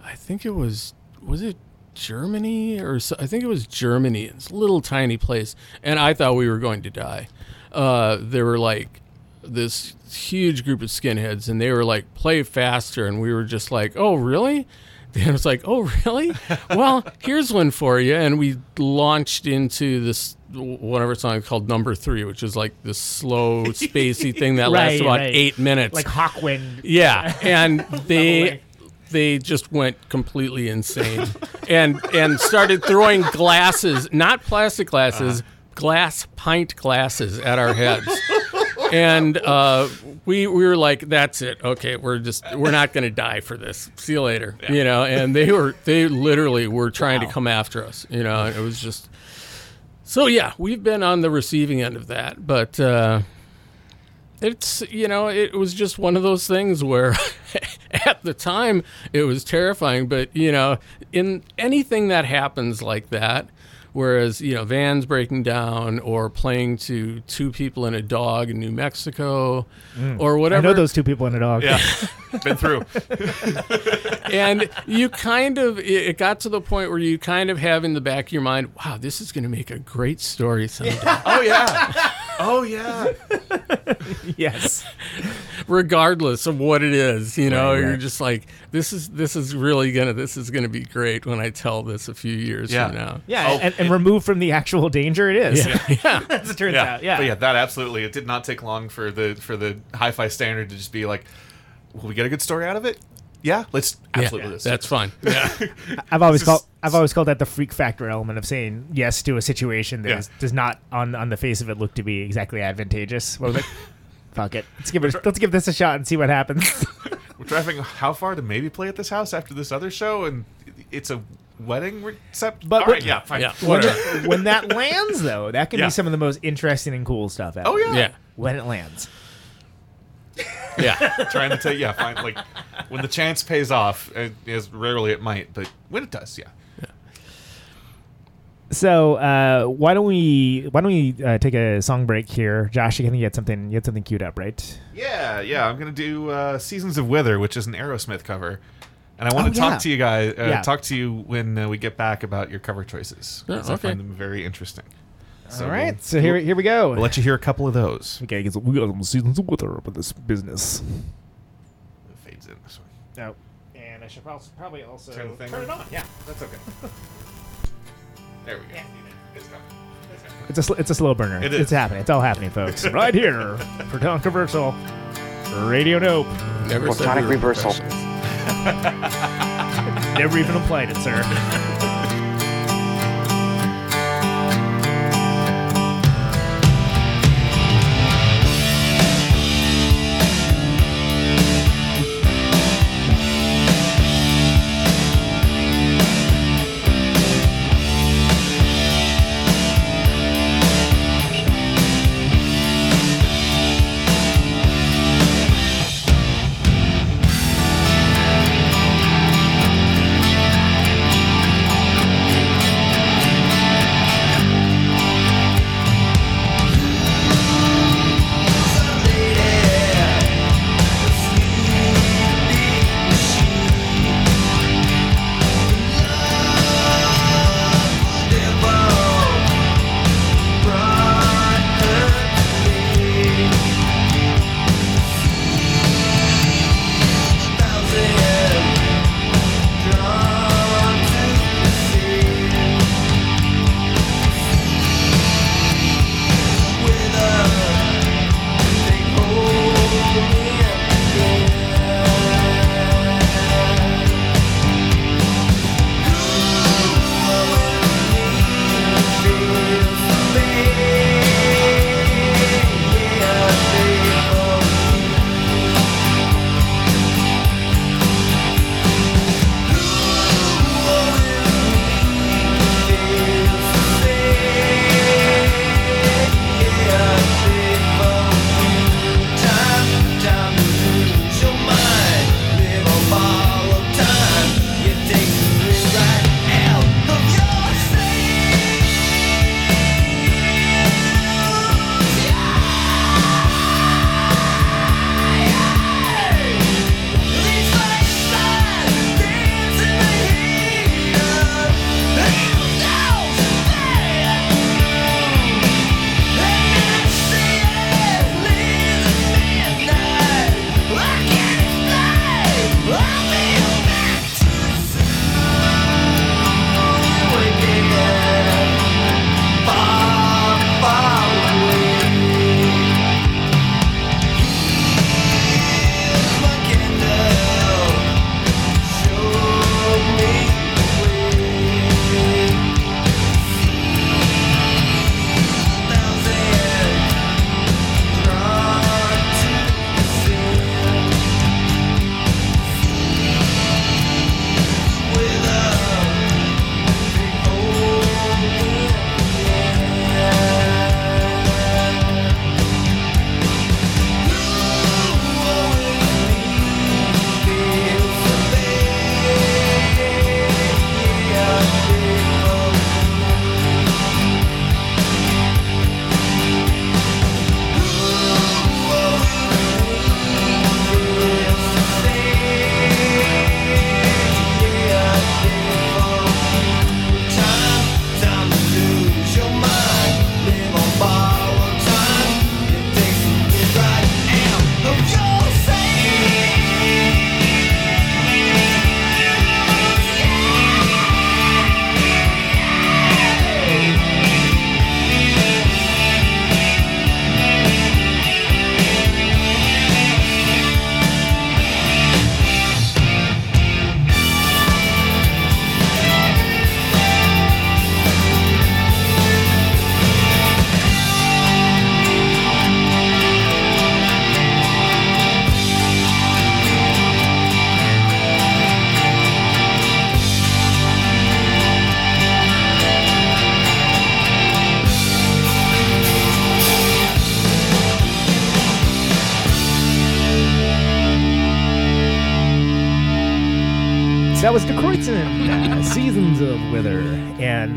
I think it was was it Germany or so, I think it was Germany. It's a little tiny place, and I thought we were going to die. Uh, there were like this huge group of skinheads, and they were like play faster, and we were just like, oh really? And it was like, oh really? well, here's one for you, and we launched into this whatever song called Number Three, which is like this slow, spacey thing that lasts about right. eight minutes. Like Hawkwind. Yeah, and they. They just went completely insane, and and started throwing glasses, not plastic glasses, glass pint glasses at our heads. And uh, we we were like, "That's it. Okay, we're just we're not going to die for this. See you later." You know. And they were they literally were trying to come after us. You know. And it was just so yeah. We've been on the receiving end of that, but. Uh, it's you know it was just one of those things where at the time it was terrifying but you know in anything that happens like that whereas you know vans breaking down or playing to two people and a dog in new mexico mm. or whatever. I know those two people and a dog. Yeah. been through. and you kind of it it got to the point where you kind of have in the back of your mind wow this is going to make a great story someday Oh yeah. Oh yeah. yes. regardless of what it is. You know, Right, you're just like, this is this is really gonna this is gonna be great when I tell this a few years Yeah. from now. Yeah, Oh, and, and removed from the actual danger it is. yeah. As it turns Yeah. out. Yeah. But yeah, that absolutely. It did not take long for the for the hi-fi standard to just be like, will we get a good story out of it? Yeah, let's absolutely. Yeah, let's that's do fine. Yeah. I've always called I've always called that the freak factor element of saying yes to a situation that Yeah. is- does not on on the face of it look to be exactly advantageous. Well, like, fuck it, let's give it let's give this a shot and see what happens. We're driving how far to maybe play at this house after this other show, and it's a wedding recept. But All right, yeah, fine. Yeah. when, Whatever. when that lands, though, that can Yeah. be some of the most interesting and cool stuff ever. Oh yeah. Yeah. when it lands. Yeah. Trying to tell yeah, fine. Like when the chance pays off, as rarely it might, but when it does, yeah. So uh, why don't we why don't we uh, take a song break here, Josh? You think you had something you had something queued up, right? Yeah, yeah. I'm gonna do uh, "Seasons of Wither," which is an Aerosmith cover, and I want Oh, to talk yeah. to you guys. Uh, Yeah. Talk to you when uh, we get back about your cover choices. Yeah, 'cause I okay. find them very interesting. So All right, we'll- so here here we go. We'll let you hear a couple of those. Okay, because we got some seasons of wither up in this business. It in this one. Oh, and I should probably also Turn the turn on? it on. Yeah, That's okay. there we go. It's coming. It's coming. it's a sl- it's a slow burner. It It's happening. It's all happening, folks. right here for controversial Radio Nope. Never said Protonic we were reversal. Never even applied it, sir.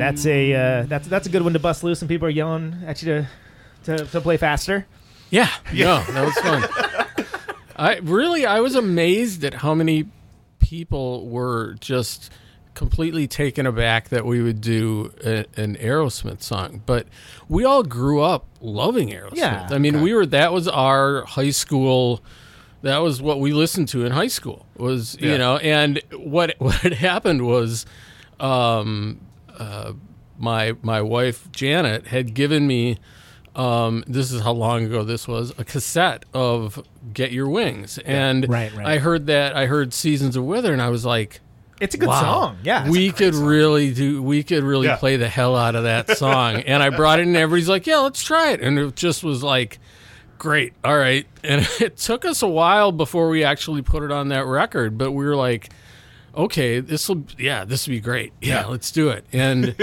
that's a uh, that's that's a good one to bust loose, and people are yelling at you to to, to play faster. Yeah, yeah, that was fun. I really, I was amazed at how many people were just completely taken aback that we would do a, an Aerosmith song, but we all grew up loving Aerosmith. Yeah, I mean, okay. we were that was our high school. That was what we listened to in high school. Was Yeah. you know, and what what had happened was, um, uh, my my wife Janet had given me. Um, this is how long ago this was a cassette of "Get Your Wings," and Right, right. I heard that I heard "Seasons of Wither," and I was like, It's a good wow, song. Yeah, we could song. really do. We could really Yeah. play the hell out of that song. and I brought it, and everybody's like, "Yeah, let's try it." And it just was like, "Great, all right." And it took us a while before we actually put it on that record, but we were like, "Okay, this will, yeah, this will be great. Yeah, let's do it." And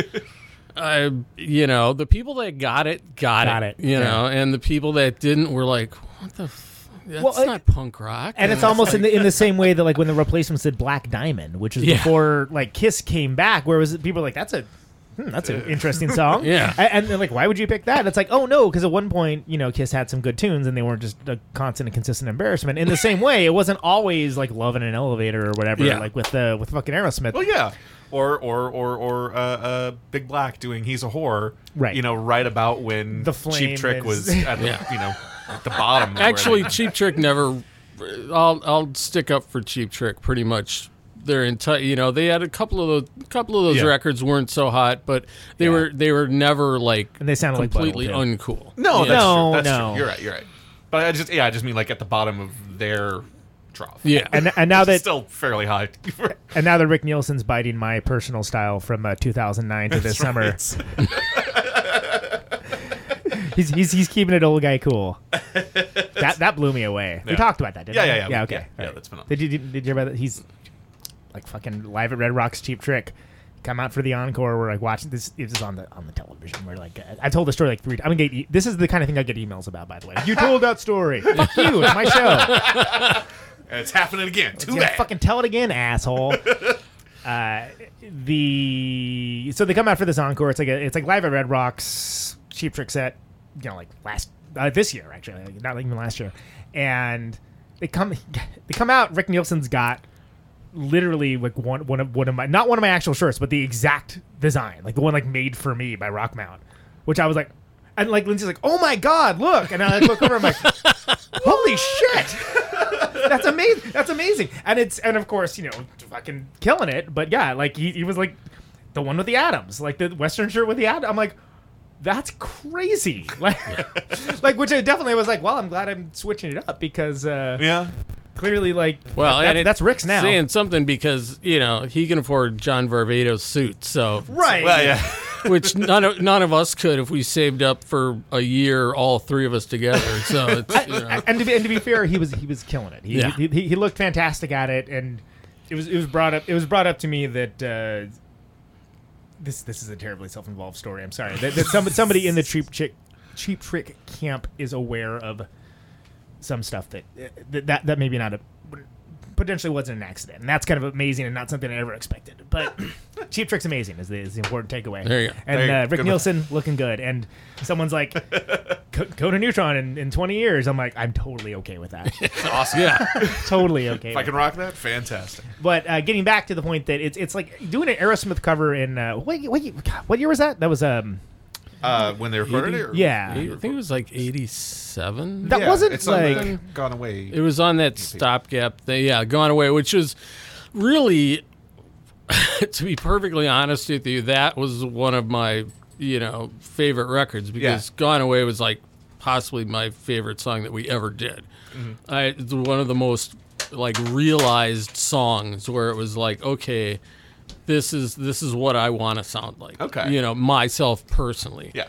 I, uh, you know, the people that got it got, Got it, it, you yeah. know, and the people that didn't were like, "What the." F- that's Well, it- not punk rock, and it's almost in the in the same way that like when the replacements did Black Diamond, which is Yeah. before like Kiss came back, where was people were like that's a hmm, that's an interesting song. Yeah. A- and, they're like, why would you pick that? It's like, oh no, because at one point, you know, Kiss had some good tunes, and they weren't just a constant and consistent embarrassment. In the same way, it wasn't always like Love in an Elevator or whatever, Yeah. like with the with fucking Aerosmith. Well, yeah. Or or or or uh, uh, Big Black doing "He's a Whore," Right. You know, right about when The Cheap Trick is- was at the, Yeah. you know at the bottom. of Actually, Cheap Trick never. I'll I'll stick up for Cheap Trick pretty much. Their entire, you know, they had a couple of those, couple of those Yeah. records weren't so hot, but they were they were never like And they sounded like completely Butthole, uncool. no, Yeah. that's No, true. That's no. true. You're right. You're right. But I just yeah, I just mean like at the bottom of their trough. yeah, and and now Which is that still fairly high. and now that Rick Nielsen's biting my personal style from uh, 2009 to this summer, Right. he's, he's he's keeping it old guy cool. that that blew me away. We talked about that, didn't Yeah, we? yeah, yeah. Yeah, okay. Yeah, yeah, Alright. that's been on. Did you did, did you hear about that? He's like fucking live at Red Rocks Cheap Trick. Come out for the encore. We're like watching this. This is on the on the television. We're like, I told the story like three. I'm gonna get. e- This is the kind of thing I get emails about. By the way, you told that story. Fuck you. It's my show. And it's happening again. Too Yeah, bad. fucking tell it again, asshole. uh, the so they come out for this encore. It's like a, it's like live at Red Rocks, Cheap Trick set. You know, like last uh, this year actually, like, not even last year. And they come they come out. Rick Nielsen's got literally like one one of one of my not one of my actual shirts, but the exact design, like the one like made for me by Rockmount, which I was like. And like Lindsay's like, oh my god, look! And I like, look over, I'm like, holy shit! that's amazing. That's amazing. And it's and of course, you know, fucking killing it. But yeah, like he, he was like the one with the atoms, like the Western shirt with the atom. I'm like, that's crazy. Like, like which I definitely was like, well, I'm glad I'm switching it up because uh, Yeah. Clearly, like, well, that- and it- that's Rick's now. saying something because you know he can afford John Varvatos suit, so right. Well, yeah. which none of none of us could if we saved up for a year, all three of us together. So it's you know. and to be and to be fair, he was he was killing it. He, Yeah. he, he he looked fantastic at it, and it was it was brought up it was brought up to me that uh, this this is a terribly self involved story. I'm sorry that, that somebody somebody in the cheap chick cheap trick camp is aware of some stuff that that that, that maybe not a potentially wasn't an accident, and that's kind of amazing and not something I ever expected. But Cheap Trick's amazing is the, is the important takeaway. There you go. And There you uh. Rick Good Nielsen looking good, and someone's like, "Co- "Go to Neutron in, in 20 years." I'm like, I'm totally okay with that. awesome. yeah. totally okay. If I can rock that, fantastic. But uh, getting back to the point that it's it's like doing an Aerosmith cover in uh, what what, what year was that? That was um Uh, when they recorded it? Or yeah. I think it was like eighty-seven. That Yeah, wasn't it's on the like Gone Away. It was on that stopgap thing. Yeah, Gone Away, which was really, to be perfectly honest with you, that was one of my, you know, favorite records because Yeah. Gone Away was like possibly my favorite song that we ever did. I, it's one of the most like realized songs where it was like, okay, this is this is what I want to sound like. Okay. you know, myself personally yeah.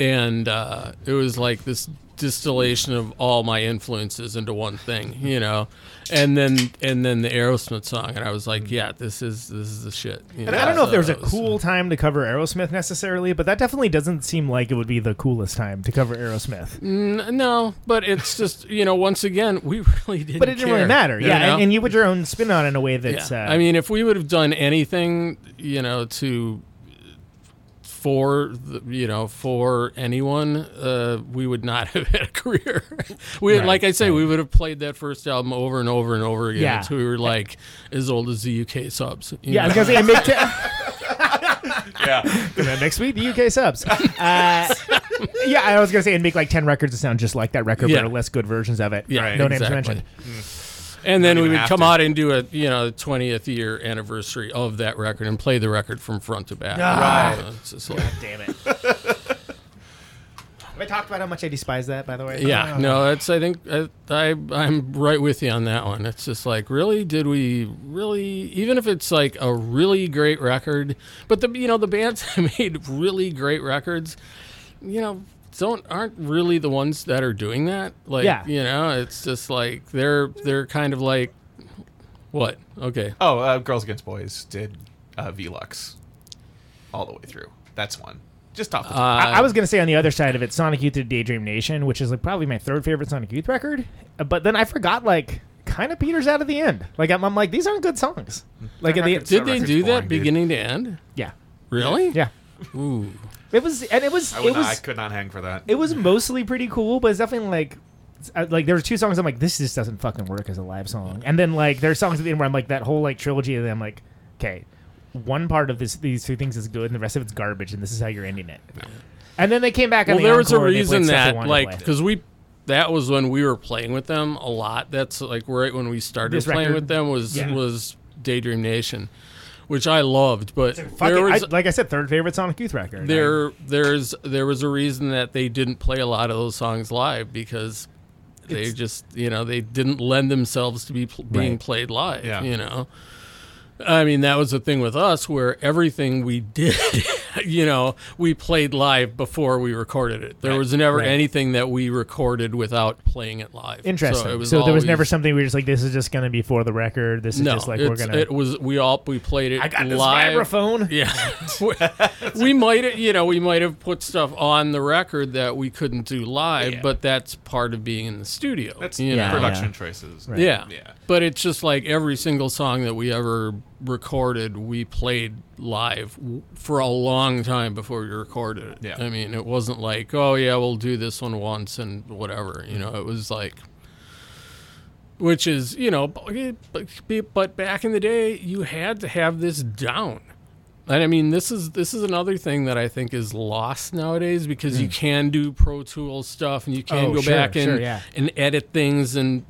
and uh, it was like this distillation of all my influences into one thing, you know. And then and then the Aerosmith song, and I was like, yeah, this is this is the shit. you And I don't know if there was a cool time to cover Aerosmith necessarily, but that definitely doesn't seem like it would be the coolest time to cover Aerosmith. N- no, but it's just you know, once again, we really didn't. But it didn't really care, matter, you yeah. know? And, and you put your own spin on it in a way that's. Yeah. Uh, I mean, if we would have done anything, you know, to for the, you know for anyone, uh, we would not have had a career. we, Right, like I say, we would have played that first album over and over and over again Yeah. until we were like as old as the UK subs. you yeah, I was know? gonna say, and make t- yeah. And then next week the UK subs. Uh, yeah, I was gonna say and make like ten records that sound just like that record, Yeah. but are less good versions of it. Yeah, Right. no exactly. names mentioned. And then we would come to. out and do a you know 20th year anniversary of that record and play the record from front to back. Ah. So it's just like, Damn it. Have I talked about how much I despise that, by the way? Yeah, no, that's. I think I, I I'm right with you on that one. It's just like, really, did we really? Even if it's like a really great record, but the you know the bands that made really great records, you know, don't aren't really the ones that are doing that. Like, Yeah. you know, it's just like they're they're kind of like, what? Okay, Oh, uh, Girls Against Boys did uh, Velux all the way through. That's one. Just off the top. Uh, I, I was gonna say on the other side of it, Sonic Youth did Daydream Nation, which is like probably my third favorite Sonic Youth record. Uh, But then I forgot like kind of peters out at the end. Like I'm, I'm like these aren't good songs. Like at the record's- did they record's do that dude. beginning to end? yeah Really? yeah Ooh. It was and it was I, would it not, I could not hang for that. it was mostly pretty cool, but it's definitely like. uh, Like there were two songs I'm like this just doesn't fucking work as a live song, and then like there's songs at the end where I'm like that whole like trilogy of them like okay, one part of this these two things is good and the rest of it's garbage, and this is how you're ending it. And then they came back. on Well, the there was a encore and they played reason stuff they that, wanted to like, play. because we, that was when we were playing with them a lot. That's like right when we started This playing record? with them was Yeah. was Daydream Nation, which I loved. But there was I, like I said, third favorite Sonic Youth record. there there's there was a reason that they didn't play a lot of those songs live because they It's- just you know they didn't lend themselves to be pl- being Right. played live. Yeah. You know. I mean, that was the thing with us where everything we did, you know, we played live before we recorded it. There Right. was never Right. anything that we recorded without playing it live. Interesting. So, So, it was there was never something we were just like, this is just going to be for the record. This is No, just like we're gonna. it was we all we played it I got this live. vibraphone. Yeah, we, we might have, you know, we might have put stuff on the record that we couldn't do live, Yeah. but that's part of being in the studio. That's you Yeah, know? production yeah. choices. Yeah. Yeah. But it's just like every single song that we ever recorded, we played live for a long time before we recorded it. Yeah. I mean, it wasn't like, oh, yeah, we'll do this one once and whatever. You know, it was like, which is, you know, b- but back in the day, you had to have this down. And I mean, this is this is another thing that I think is lost nowadays because you can do Pro Tools stuff and you can Hmm. Oh, go sure, back and sure, yeah. and edit things and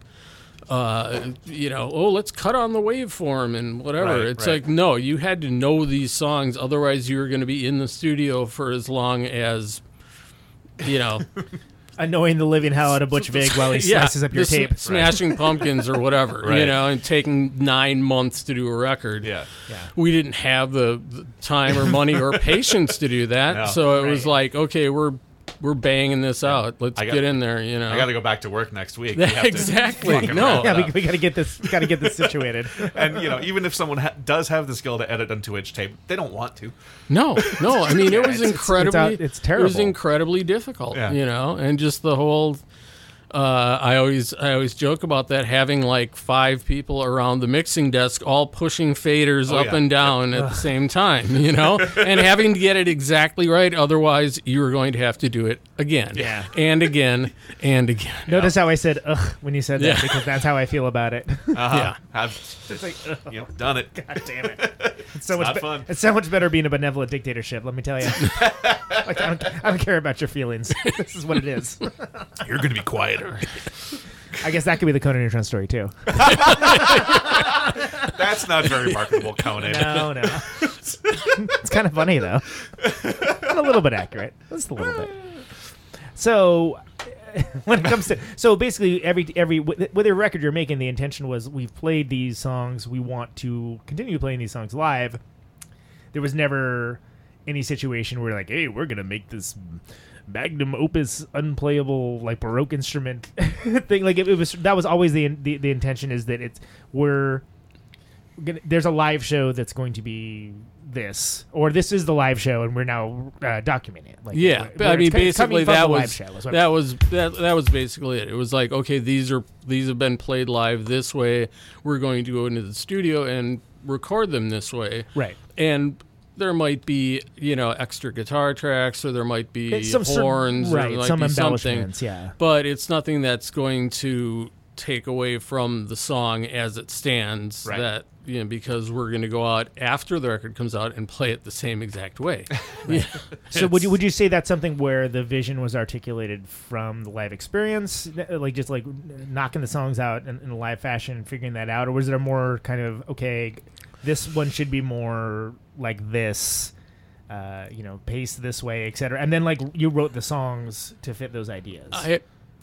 uh, you know, oh, let's cut on the waveform and whatever. Right, it's right. like no, you had to know these songs, otherwise you were going to be in the studio for as long as, you know, annoying the living hell out of Butch Vig while he yeah, slices up your the sm- tape. Smashing Pumpkins or whatever, you know, and taking nine months to do a record. Yeah. We didn't have the, the time or money or patience to do that, No. so it was like, okay, we're we're banging this out. Let's got- get in there, you know. I got to go back to work next week. We Exactly. No. Yeah, we, we got to get this. Got to get this situated. and you know, even if someone ha- does have the skill to edit onto each tape, they don't want to. No, no. I mean, it was it's- it's incredibly. out- it's uh, It was incredibly difficult. Yeah. You know, and just the whole. Uh, I always I always joke about that having like five people around the mixing desk all pushing faders Oh, up yeah. and down at the same time, you know, and having to get it exactly right. Otherwise, you are going to have to do it again, Yeah. and again, and again. Notice how I said "ugh" when you said that Yeah. because that's how I feel about it. Uh-huh. Yeah. I've it's like, ugh, you know done it. God damn it! It's so much not be- fun. It's so much better being a benevolent dictatorship. Let me tell you. like, I, don't, I don't care about your feelings. this is what it is. You're going to be quieter. I guess that could be the Conan Neutron story too. That's not very marketable, Conan. No, no. it's kind of funny though. And a little bit accurate. Just a little bit. So when it comes to so basically every every with every record you're making, the intention was we've played these songs, we want to continue playing these songs live. There was never any situation where like, hey, we're gonna make this magnum opus unplayable like baroque instrument thing. Like it, it was that was always the, the the intention is that it's we're gonna, there's a live show that's going to be this or this is the live show and we're now uh, documenting it. Like yeah, but I mean, it's co- it's coming basically that was show that was that that was basically it. It was like, okay, these are these have been played live this way. We're going to go into the studio and record them this way, Right. And there might be you know extra guitar tracks, or there might be some horns, or right, some be something. embellishments, yeah. But it's nothing that's going to take away from the song as it stands. Right. That you know because we're going to go out after the record comes out and play it the same exact way. Yeah. So would you would you say that's something where the vision was articulated from the live experience, like just like knocking the songs out in, in a live fashion, and figuring that out, or was there more kind of okay, this one should be more like this, uh, you know, paced this way, etc. And then like you wrote the songs to fit those ideas. I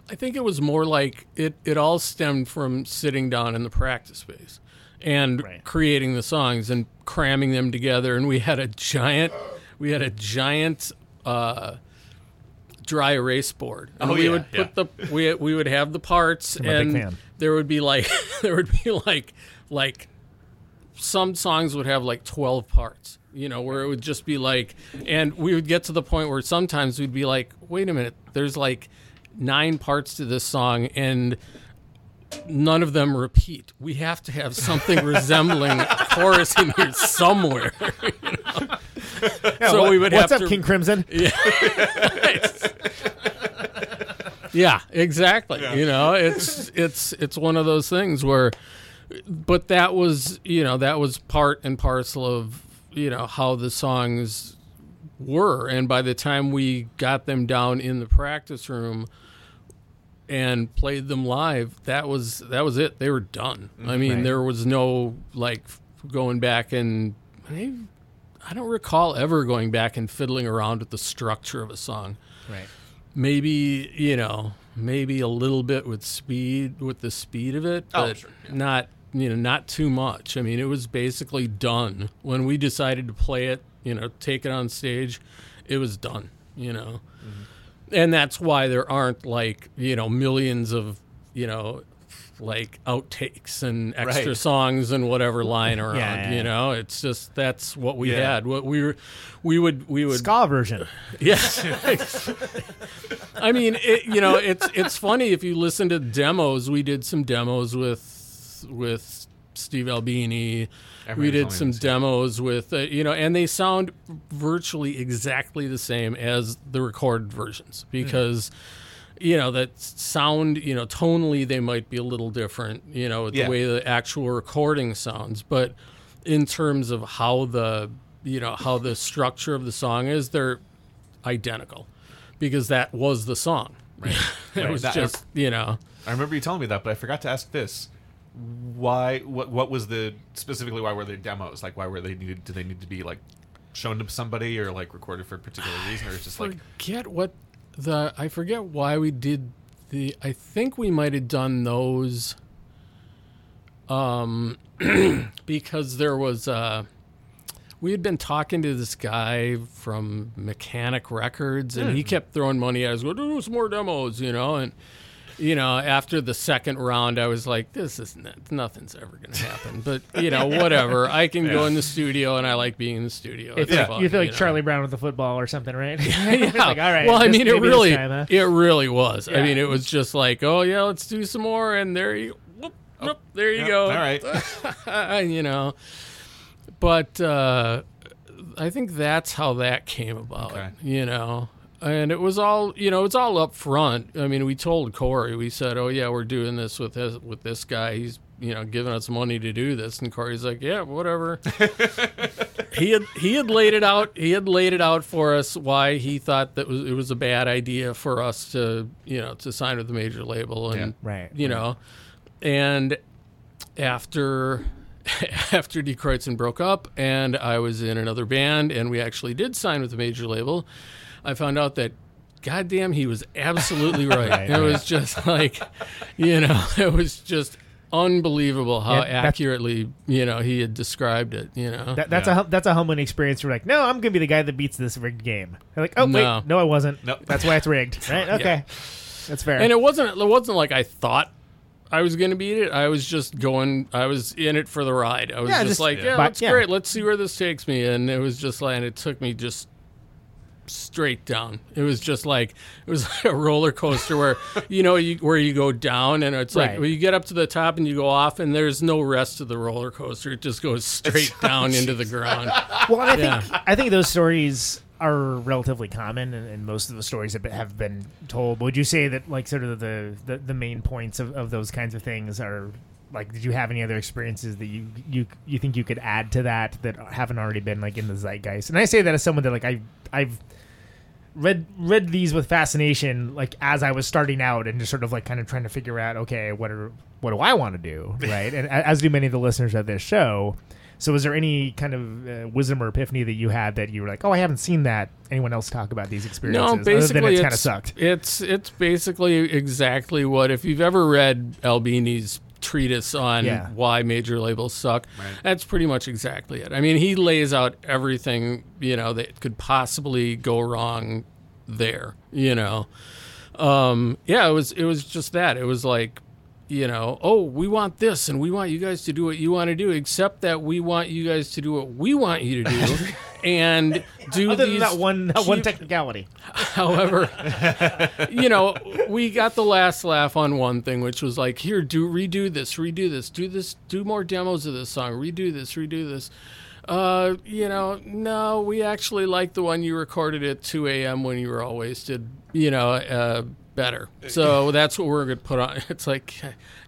I think it was more like it it all stemmed from sitting down in the practice space and Right. creating the songs and cramming them together. And we had a giant we had a giant uh dry erase board. And Oh, we yeah, would put the we we would have the parts and there would be like there would be like like some songs would have like 12 parts you know where it would just be like and we would get to the point where sometimes we'd be like wait a minute there's like nine parts to this song and none of them repeat. We have to have something resembling a chorus in here somewhere you know? so we would have to What's have up, to King Crimson? yeah. Exactly you know? It's it's it's one of those things where but that was you know that was part and parcel of you know how the songs were. And by the time we got them down in the practice room and played them live that was that was it. They were done. I mm-hmm. mean Right. there was no like going back and I, I don't recall ever going back and fiddling around with the structure of a song. Right. maybe you know maybe a little bit with speed with the speed of it Oh, but sure, not you know not too much. I mean it was basically done. When we decided to play it you know take it on stage it was done you know and that's why there aren't like you know millions of you know like outtakes and extra Right. songs and whatever lying around yeah, yeah. you know it's just that's what we Yeah. had what we were we would we would Ska version. Yes. I mean, it, you know, it's it's funny if you listen to demos. We did some demos with with Steve Albini. Everyone we did some demos with uh, you know, and they sound virtually exactly the same as the recorded versions because. You know that sound. You know, tonally they might be a little different. You know, with Yeah. the way the actual recording sounds, but in terms of how the you know how the structure of the song is, they're identical because that was the song. Right. it Right. was That- just you know. I remember you telling me that, but I forgot to ask this: why? What? What was the specifically? Why were there demos? Like, why were they needed? Do they need to be like shown to somebody or like recorded for a particular reason, or it's just like forget what the I forget why we did the I think we might have done those um because there was uh we had been talking to this guy from Mechanic Records and he kept throwing money at us, go do some more demos, you know, and you know, after the second round, I was like, "This is not, nothing's ever going to happen." But you know, whatever. I can go in the studio, and I like being in the studio. It's like, fun, you feel like know? Charlie Brown with the football or something, right? yeah. like, all right. Well, I mean, it really, time, huh? it really was. I mean, it was just like, oh yeah, let's do some more, and there you, whoop, whoop, there you yeah, go. all right. you know, but uh, I think that's how that came about. Okay. You know. And it was all, you know, it's all up front. I mean, we told Corey, we said, "Oh yeah, we're doing this with this with this guy. He's, you know, giving us money to do this." And Corey's like, "Yeah, whatever." he had he had laid it out. He had laid it out for us why he thought that was it was a bad idea for us to you know to sign with a major label and Yeah. Right, you know, and after after Die Kreuzen broke up and I was in another band and we actually did sign with a major label, I found out that goddamn he was absolutely right. Right, it was just like you know it was just unbelievable how Yeah, accurately you know he had described it. You know, That, that's a that's a humbling experience. You're like, no, I'm gonna be the guy that beats this rigged game. They're like, oh No. wait, no, I wasn't. Nope. That's why it's rigged. Right? Okay, that's fair. and it wasn't it wasn't like I thought I was going to beat it. I was just going. I was in it for the ride. I was Yeah, just, just- like, yeah. yeah, But- that's yeah. great. Let's see where this takes me. And it was just like, and it took me just straight down. It was just like it was like a roller coaster where you know you, where you go down and it's like Right. well, you get up to the top and you go off and there's no rest to the roller coaster. It just goes straight down into the ground. well, I Yeah. think I think those stories are relatively common, and, and most of the stories have been, have been told. Would you say that like sort of the the, the main points of, of those kinds of things are like? Did you have any other experiences that you you you think you could add to that that haven't already been like in the zeitgeist? And I say that as someone that like I I've read read these with fascination like as I was starting out and just sort of like kind of trying to figure out okay what are what do I want to do right? And as do many of the listeners of this show. So is there any kind of uh, wisdom or epiphany that you had that you were like oh I haven't seen that. Anyone else talk about these experiences? No, basically it's it's kind of sucked. It's it's basically exactly what if you've ever read Albini's treatise on Yeah. why major labels suck. That's pretty much exactly it. I mean, he lays out everything you know that could possibly go wrong there. You know, um, yeah, it was it was just that. It was like. You know, oh, we want this, and we want you guys to do what you want to do. Except that we want you guys to do what we want you to do, and do other these than that one that one technicality However, you know, we got the last laugh on one thing, which was like, here, do redo this, redo this, do this, do more demos of this song, redo this, redo this. Uh, you know, no, we actually like the one you recorded at 2 a.m. when you were all wasted. You know, uh, better. So that's what we're gonna put on. It's like,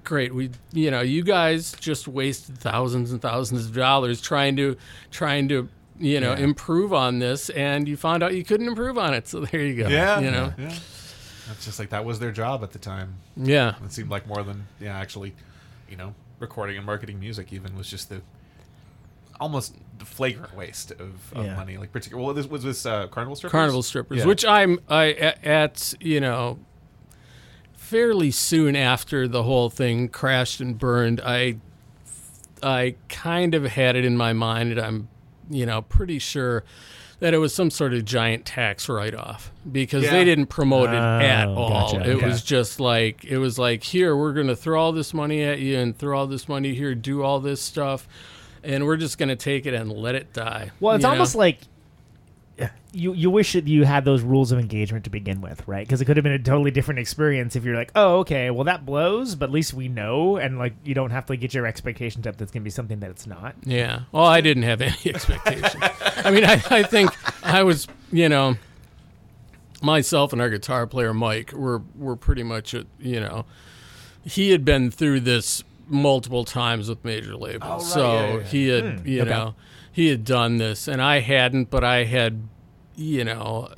great. We, you know, you guys just wasted thousands and thousands of dollars trying to, trying to. You know, Yeah. improve on this, and you found out you couldn't improve on it. So there you go. Yeah, you know, yeah. That's just like that was their job at the time. Yeah. it seemed like more than yeah, actually, you know, recording and marketing music even was just the almost the flagrant waste of, of Yeah. money. Like particular, well, this was this uh, carnival strippers. carnival strippers, Yeah. which I'm I a- at you know fairly soon after the whole thing crashed and burned. I I kind of had it in my mind that I'm you know pretty sure that it was some sort of giant tax write off because Yeah. they didn't promote it at Oh, all. gotcha. It Okay. was just like it was like here we're going to throw all this money at you and throw all this money here, do all this stuff. And we're just going to take it and let it die. Well, it's you know? almost like you you wish that you had those rules of engagement to begin with, right? Because it could have been a totally different experience if you're like, oh, okay, well that blows, but at least we know, and like you don't have to get your expectations up. That's gonna be something that it's not. Yeah. Well, I didn't have any expectations. I mean, I, I think I was, you know, myself and our guitar player Mike were were pretty much, at, you know, he had been through this multiple times with major labels, so Oh, yeah, yeah. he had, Hmm, you okay. know, he had done this, and I hadn't, but I had, you know,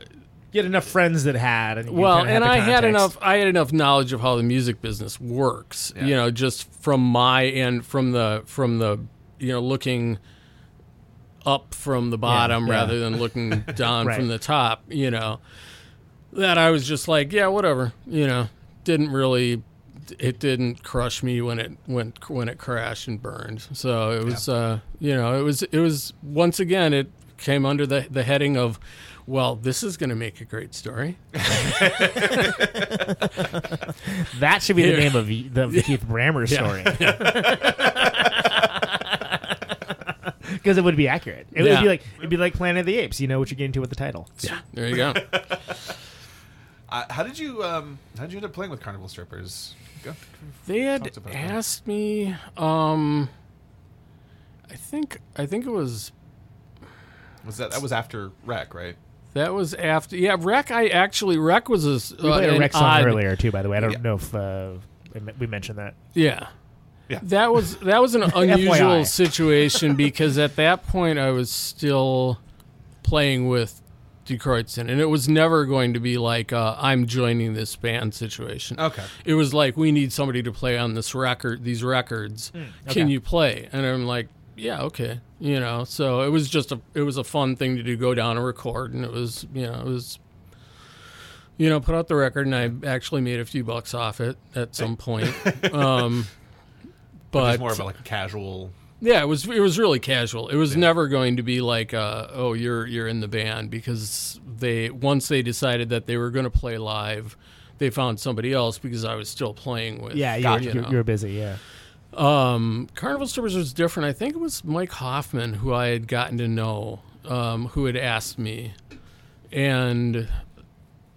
You had enough friends that had, and well, and the I had enough. I had enough knowledge of how the music business works. Yeah. You know, just from my end, from the from the you know looking up from the bottom yeah. rather than looking down Right. from the top. You know, that I was just like, yeah, whatever. You know, didn't really. It didn't crush me when it went when it crashed and burned. So it was, uh, you know, it was it was once again it came under the the heading of, well, this is going to make a great story. That should be the name of the, the Keith Brammer story. Because it would be accurate. It would Yeah. be like it'd be like Planet of the Apes. You know what you're getting to with the title. Yeah, there you go. Uh, how did you um how did you end up playing with carnival strippers? Go. They had Talked about that. asked me. Um, I think I think it was Was that that was after Wreck, right? that was after. Yeah, Wreck. I actually Wreck was a s- We uh, played a an Rex song odd- earlier too, by the way. I don't Yeah. know if uh, we mentioned that. Yeah. Yeah. That was that was an unusual situation because at that point I was still playing with Die Kreuzen, and it was never going to be like uh, I'm joining this band situation. Okay. It was like we need somebody to play on this record, these records. Can okay. you play? And I'm like, yeah, okay. You know, so it was just a it was a fun thing to do, go down and record, and it was you know it was. You know, put out the record, and I actually made a few bucks off it at some point. um, but it's more of a, like a casual. yeah, it was it was really casual. It was never going to be like, uh, oh, you're you're in the band because they once they decided that they were going to play live, they found somebody else because I was still playing with. Yeah, you you're, you're, know. you're busy. Yeah. Um, Carnival Strippers was different. I think it was Mike Hoffman who I had gotten to know, um, who had asked me, and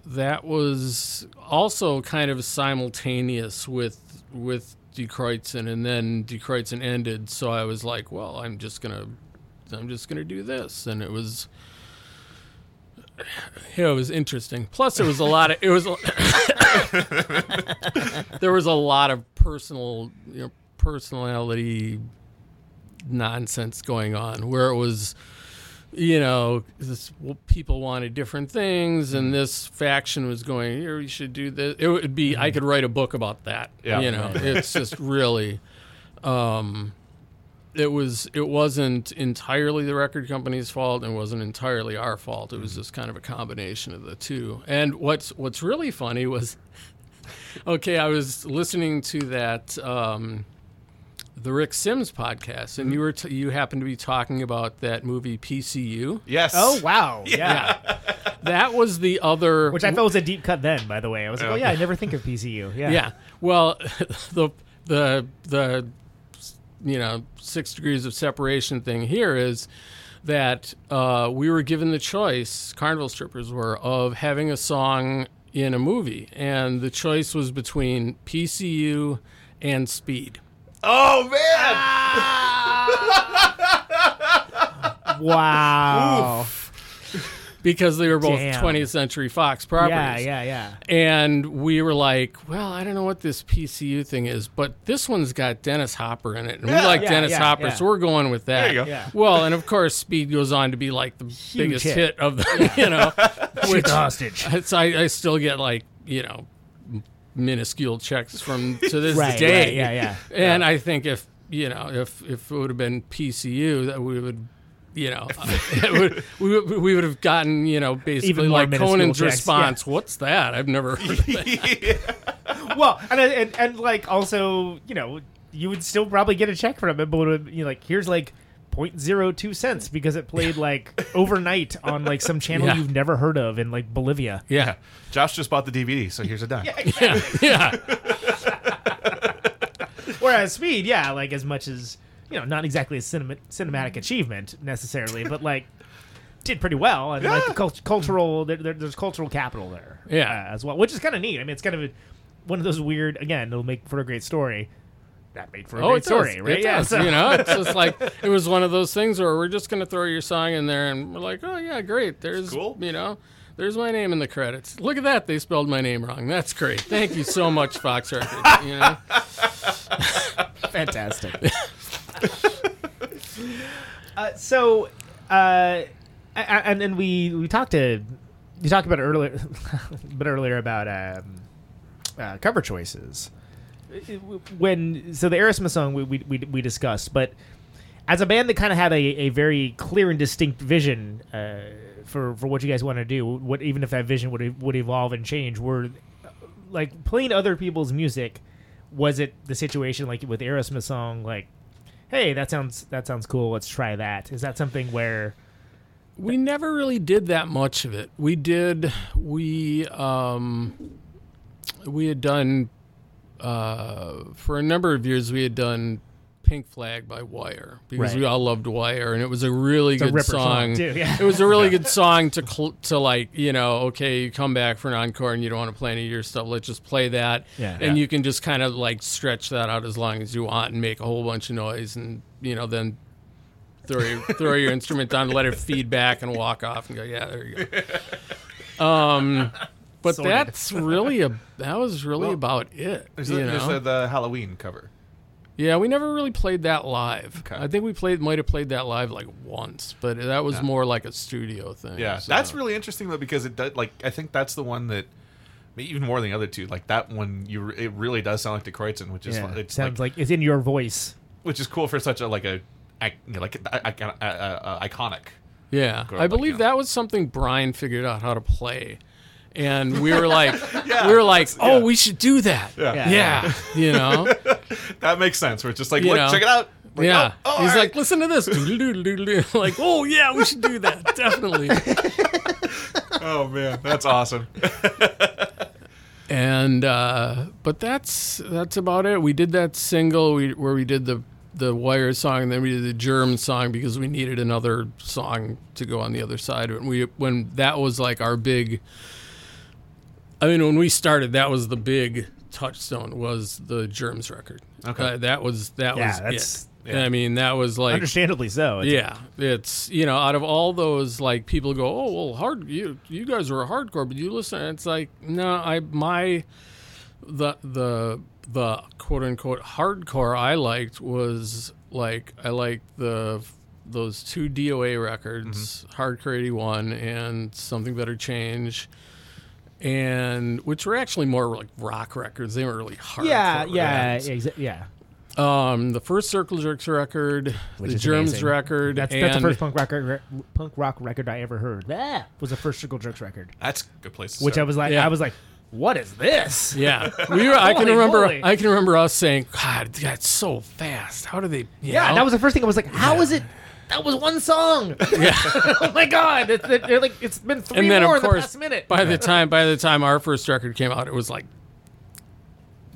that was also kind of simultaneous with with Die Kreuzen, and then Die Kreuzen ended. So I was like, well, I'm just gonna, I'm just gonna do this, and it was. Yeah, it was interesting. Plus, it was a lot of it was. there was a lot of personal, you know, personality nonsense going on where it was you know this, well, people wanted different things and this faction was going here we should do this. It would be i could write a book about that Yeah. you know it's just really um it was it wasn't entirely the record company's fault and it wasn't entirely our fault. It was just kind of a combination of the two. And what's what's really funny was okay i was listening to that um the Rick Sims podcast, and you were t- you happened to be talking about that movie PCU. Yes. Oh wow. Yeah. That was the other, Which I felt was a deep cut then. By the way, I was like, oh yeah, I never think of PCU. Yeah. yeah. Well, the the the you know six degrees of separation thing here is that uh, we were given the choice. Carnival strippers were of having a song in a movie, and the choice was between PCU and Speed. Oh man. Ah. Wow. Because they were both Damn. 20th Century Fox properties. yeah, yeah, yeah. And we were like, well, I don't know what this PCU thing is, but this one's got Dennis Hopper in it. And we like Yeah, Dennis yeah, Hopper, yeah. so we're going with that. There you go. Yeah. Well, and of course, Speed goes on to be like the biggest hit. hit. of the, you know, which the hostage. it's, I, I still get like, you know, m- minuscule checks from to this Right, day. right, yeah, yeah. And I think if, you know, if, if it would have been PCU, that we would, you know, it would, we, would- we would have gotten, you know, basically like Conan's checks, response. What's that? I've never heard of that. Well, and, and and like also, you know, you would still probably get a check from him, but you know, like here's like 0.02 cents because it played like overnight on like some channel Yeah. you've never heard of in like Bolivia. Yeah. Josh just bought the DVD, so here's a dime. Yeah. Yeah. Whereas Speed, yeah, like as much as you know, not exactly a cinema, cinematic achievement necessarily, but like did pretty well, and like the cult- cultural, there, there, there's cultural capital there, Yeah. uh, as well, which is kind of neat. I mean, it's kind of a, one of those weird. Again, it'll make for a great story. That made for a Oh, great it story, does. right? It yeah, does. so- You know, it's just like it was one of those things where we're just going to throw your song in there, and we're like, oh yeah, great. There's, Cool. you know, there's my name in the credits. Look at that, they spelled my name wrong. That's great. Thank you so much, Fox Records. You know, Fantastic. uh, so, uh, a- a- and then we we talked to you talked about it earlier, a bit earlier about um, uh, cover choices. When so the Aerosmith song we we we, discussed, but as a band that kind of had a, a very clear and distinct vision uh, for for what you guys want to do, what even if that vision would would evolve and change, were like playing other people's music. Was it the situation like with Aerosmith song, like, hey, that sounds that sounds cool, let's try that? Is that something where we never really did that much of it. We did. We um, we had done uh, for a number of years. We had done Pink Flag by Wire because Right. we all loved Wire, and it was a really a good ripper song, song. too, yeah. it was a really good song to cl- to like you know okay you come back for an encore and you don't want to play any of your stuff. Let's just play that, Yeah. and Yeah. you can just kind of like stretch that out as long as you want and make a whole bunch of noise, and you know then throw your throw your instrument down, let it feed back, and walk off and go, yeah, there you go. Um, but Sorted. that's really a that was really Well, about it. There's, you the, there's know? the, the Halloween cover. yeah, we never really played that live. Okay. I think we played might have played that live like once, but that was more like a studio thing. Yeah, so. that's really interesting though because it does like I think that's the one that even more than the other two like that one you it really does sound like the Kreuzen, which is yeah, fun. it's sounds like, like, it's in your voice? which is cool for such a like a I- you know, like a, a, iconic. Yeah, I up like believe him. that was something Brian figured out how to play, and we were like, we were like, oh, we should do that. Yeah. yeah, you know. that makes sense. we're just like, You look, know. check it out. Like, yeah, oh, oh, he's all like, right. listen to this. Like, oh yeah, we should do that definitely. oh man, that's awesome. and uh, but that's that's about it. We did that single we, where we did the the Wire song, and then we did the Germ song because we needed another song to go on the other side of it. And we when that was like our big. I mean, when we started, that was the big touchstone was the Germs record. Okay. Uh, that was that Yeah, was that's- it. I mean, that was like Understandably so. It's- yeah, it's you know, out of all those, like people go, oh well, hard you you guys are hardcore, but you listen. It's like no, I my the the the quote unquote hardcore I liked was like I liked the those two DOA records, Hardcore eighty one and Something Better Change. And which were actually more like rock records. They weren't really hard. Yeah, yeah, exa- yeah. Um, the first Circle Jerks record, Which the is Germs amazing. record, That's, and that's the first punk record, punk rock record I ever heard. Ah, was the first Circle Jerks record, That's a good place. To which I start. was like, Yeah. I was like, what is this? yeah, we were. I can Holy remember. moly. I can remember us saying, "God, that's so fast. How do they?" you Yeah, know? that was the first thing I was like, how is it? That was one song. oh my god! It's, it, they're like it's been three and then more of in course, the past minute. by the time by the time our first record came out, it was like,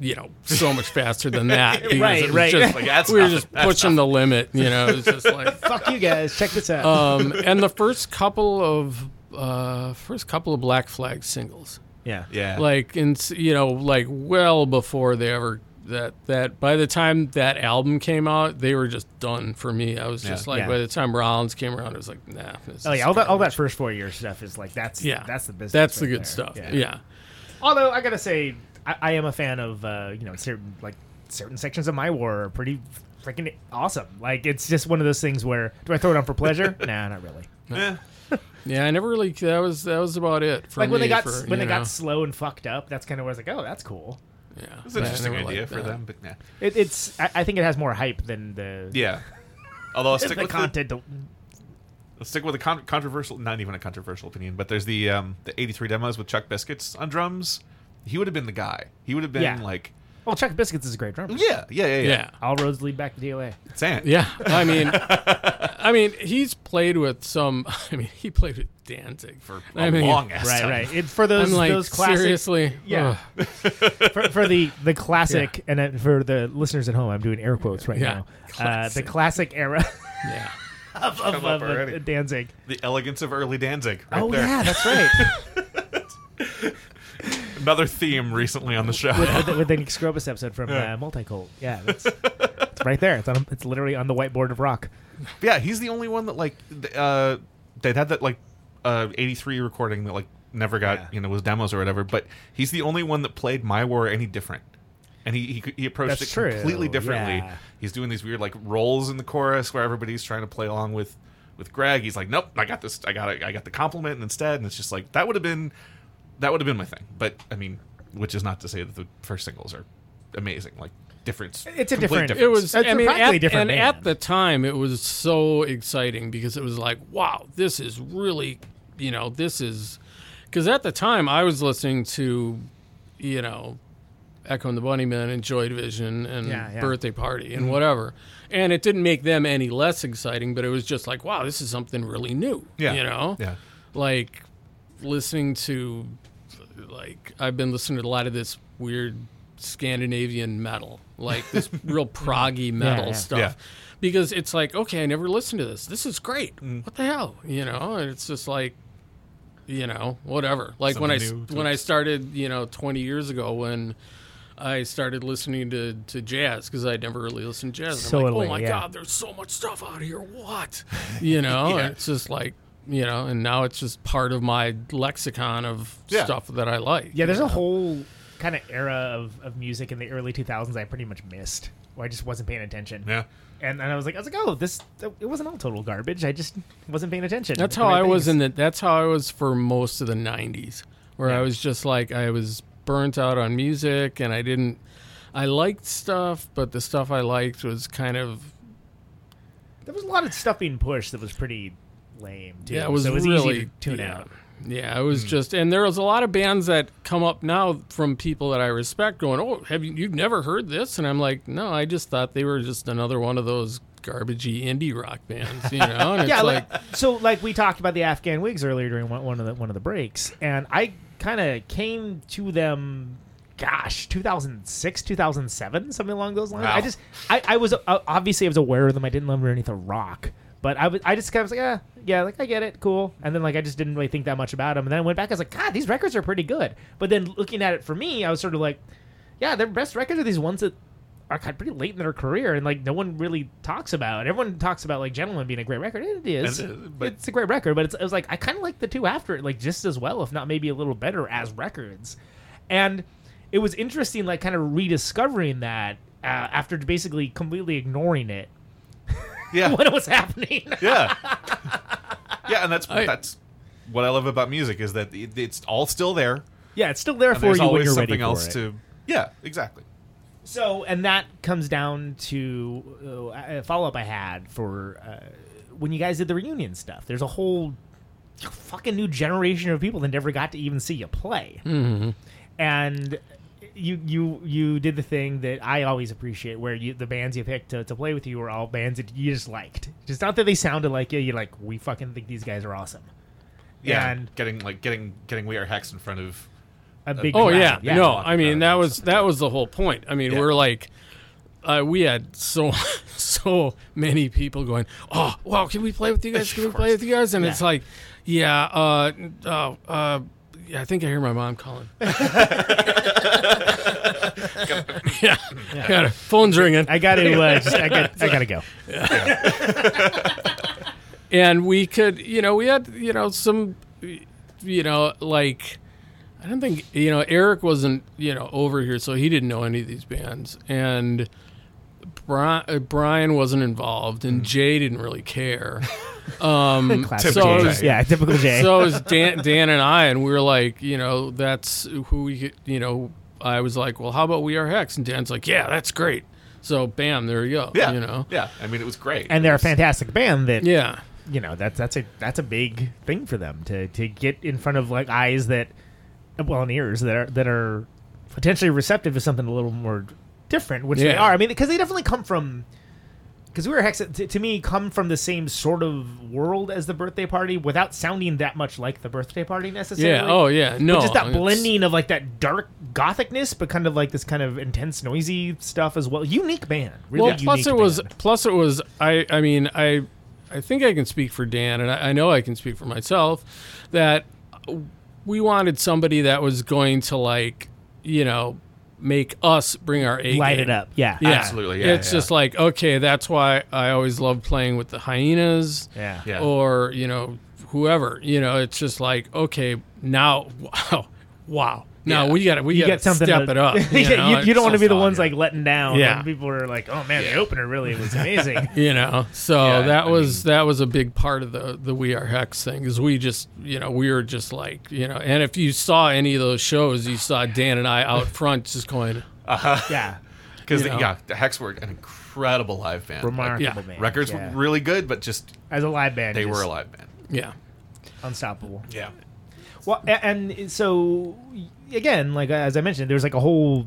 you know, so much faster than that. because Right, it was right. Just, Like, that's we were nothing. just That's pushing the limit. You know, It's just like. Fuck you guys. Check this out. Um, and the first couple of uh, first couple of Black Flag singles. yeah. yeah, like in you know like well before they ever that that by the time that album came out they were just done for me i was just Yeah. like Yeah. by the time rollins came around it was like nah Oh yeah, all that all that first four year stuff is like that's yeah that's the business. that's the good there. stuff yeah, Although I gotta say, I, I am a fan of uh, you know certain like certain sections of my war are pretty freaking awesome. Like it's just one of those things where do I throw it on for pleasure? nah, not really. Eh, yeah i never really that was that was about it for like when me they got for, s- you when they know, got slow and fucked up. That's kind of where I was like, oh, that's cool. Yeah it's an interesting idea liked for that. them, but yeah, It, it's I, I think it has more hype than the yeah. Although I'll the stick with the, content. let's stick with a con- controversial, not even a controversial opinion, but there's the um, the '83 demos with Chuck Biscuits on drums. He would have been the guy. He would have been Yeah. like, well, Chuck Biscuits is a great drummer. yeah, yeah, yeah, yeah. yeah All roads lead back to DOA. Saying, yeah i mean i mean he's played with some i mean he played with danzig for a I mean, long ass Right, time. right. It, for those i'm like those classic seriously Yeah. For, for the the classic and uh, for the listeners at home, I'm doing air quotes right Yeah. now. Uh, the classic era yeah of, of, Come up of, uh. Danzig. The elegance of early Danzig. Right oh there. yeah, that's right. Another theme recently on the show. with, with, with the Nick Scrobus episode from uh, Multicult. Yeah, that's, it's right there. It's on. It's literally on the whiteboard of rock. yeah, he's the only one that like uh they had that like uh 83 recording that like never got, Yeah. you know, was demos or whatever, but he's the only one that played My War any different. And he he, he approached That's it true, completely differently. yeah. He's doing these weird like rolls in the chorus where everybody's trying to play along with with Greg. He's like, "Nope, I got this. I got it. I got the compliment instead." And it's just like that would have been that would have been my thing. But I mean, which is not to say that the first singles are amazing. Like different. It's a complete different- It was. It's I a mean, practically at, different and at the time, it was so exciting because it was like, wow, this is really, you know, this is because at the time I was listening to, you know, Echo and the Bunnymen and Joy Division and Yeah, yeah. Birthday Party and mm-hmm. whatever, and it didn't make them any less exciting, but it was just like, wow, this is something really new. Yeah. you know, Yeah. like listening to like I've been listening to a lot of this weird Scandinavian metal, like this real proggy metal yeah. stuff. Yeah. Because it's like, okay, I never listened to this. This is great. Mm. What the hell? You know, and it's just like you know, whatever. Like when I Something new when I started, you know, 20 years ago when I started listening to, to jazz because I'd never really listened to jazz. And I'm like, oh my yeah. god, there's so much stuff out here. What? You know, Yeah. it's just like you know, and now it's just part of my lexicon of Yeah. stuff that I like. Yeah, there's you a whole kind of era of, of music in the early 2000s I pretty much missed, where I just wasn't paying attention. Yeah. And, and I was like, I was like, oh, this it wasn't all total garbage. I just wasn't paying attention. That's how I was things. in the. That's how I was for most of the '90s, where I was just like I was burnt out on music, and I didn't. I liked stuff, but the stuff I liked was kind of There was a lot of stuff being pushed that was pretty lame. Too. yeah, it was so it was really easy to tune yeah, out. Yeah, it was just, and there was a lot of bands that come up now from people that I respect, going, "Oh, have you you've never heard this?" And I'm like, "No, I just thought they were just another one of those garbagey indie rock bands, you know." And yeah, like, so like we talked about the Afghan Whigs earlier during one, one of the one of the breaks, and I kind of came to them. Gosh, 2006, 2007, something along those lines. Wow. I just, I, I was uh, obviously I was aware of them. I didn't love them underneath a rock, but I was, I just kind of was like, ah, yeah, like I get it, cool. And then like I just didn't really think that much about them. And then I went back, I was like, God, these records are pretty good. But then looking at it for me, I was sort of like, yeah, their best records are these ones that are kind of pretty late in their career and like no one really talks about. Everyone talks about like Gentleman being a great record. It is, It is, it's a great record. But it's, it was like I kind of like the two after it, like just as well, if not maybe a little better as records. And it was interesting, like kind of rediscovering that uh, after basically completely ignoring it Yeah. when it was happening. yeah. Yeah, and that's I- that's what I love about music is that it, it's all still there. yeah, it's still there And for there's you when always you're something ready else for it. to. Yeah, exactly. So, and that comes down to uh, a follow up I had for uh, when you guys did the reunion stuff. There's a whole fucking new generation of people that never got to even see you play, mm-hmm. and you you you did the thing that I always appreciate, where you the bands you picked to, to play with you were all bands that you just liked. Just not that they sounded like you. You're like, we fucking think these guys are awesome. Yeah, And- getting like getting getting We Are Hex in front of. A big oh crowd. yeah, no, I mean that was that was the whole point. I mean, Yeah. we're like, uh, we had so so many people going, oh, wow, can we play with you guys? Can we play with you guys? And it's like, yeah, uh, oh, uh, yeah, I think I hear my mom calling. yeah, yeah, phone's ringing. I got to. Uh, just, I got. I got to go. Yeah. and we could you know we had you know some you know like i don't think you know eric wasn't you know over here so he didn't know any of these bands and brian, uh, brian wasn't involved and jay didn't really care um Classic so Jay. it was- yeah, typical Jay. so it was Dan, Dan and I, and we were like, you know, that's who we, could- you know, I was like, well, how about We Are Hex? And Dan's like, yeah, that's great. So, bam, there you go. Yeah, you know, Yeah, I mean it was great. and they're a fantastic band that yeah, you know that's that's a that's a big thing for them to to get in front of like eyes that well and ears that are that are potentially receptive to something a little more different which they are i mean because they definitely come from because We Are Hex to, to me come from the same sort of world as the birthday party without sounding that much like the birthday party necessarily yeah. Oh, yeah. No, but just that blending of like that dark gothicness but kind of like this kind of intense noisy stuff as well unique band really well, plus it was plus it was I I mean I I think I can speak for Dan and I, I know I can speak for myself that we wanted somebody that was going to like you know make us bring our A light game. it up yeah Yeah, Absolutely, yeah, It's yeah. just like okay, that's why I always love playing with the hyenas. yeah Yeah. Or you know whoever. You know, it's just like okay, now wow, wow. Now Yeah. we got to we you got get to something step to- it up. You, yeah, know? you, you don't want to be the ones like letting down. Yeah. and people are like, "Oh man, the opener really was amazing." you know so Yeah, that I was that was a big part of the the we are hex thing is we just you know we were just like you know and if you saw any of those shows you saw dan and i out front just going uh-huh. yeah, because you know. yeah, the Hex were an incredible live band. Like, remarkable yeah. man. records yeah. were really good, but just as a live band. they just were a live band. yeah unstoppable. Yeah. Well, and so again, like uh, as I mentioned, there's like a whole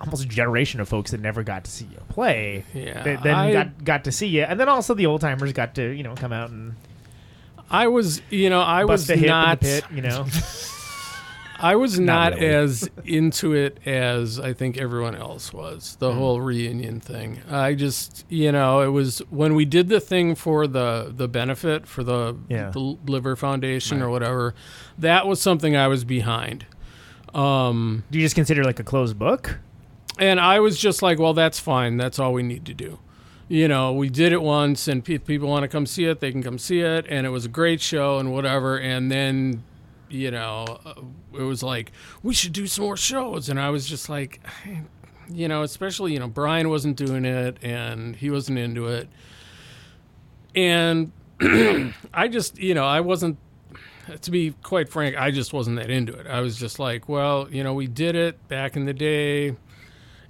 almost a generation of folks that never got to see you play. Yeah, that then I- got got to see you, and then also the old timers got to you know come out and i was you know i was not in the pit. You know, i was Not not, really. as into it as i think everyone else was the Hmm. whole reunion thing i just you know it was when we did the thing for the the benefit for the, Yeah. the liver foundation or whatever that was something i was behind um do you just consider it like a closed book? And I was just like, well, that's fine. That's all we need to do. You know, we did it once, and if people want to come see it, they can come see it. And it was a great show and whatever. And then, you know, uh, it was like, we should do some more shows. And I was just like, you know, especially, you know, Brian wasn't doing it and he wasn't into it. And I just, you know, I wasn't to be quite frank, I just wasn't that into it. I was just like, well, you know, we did it back in the day.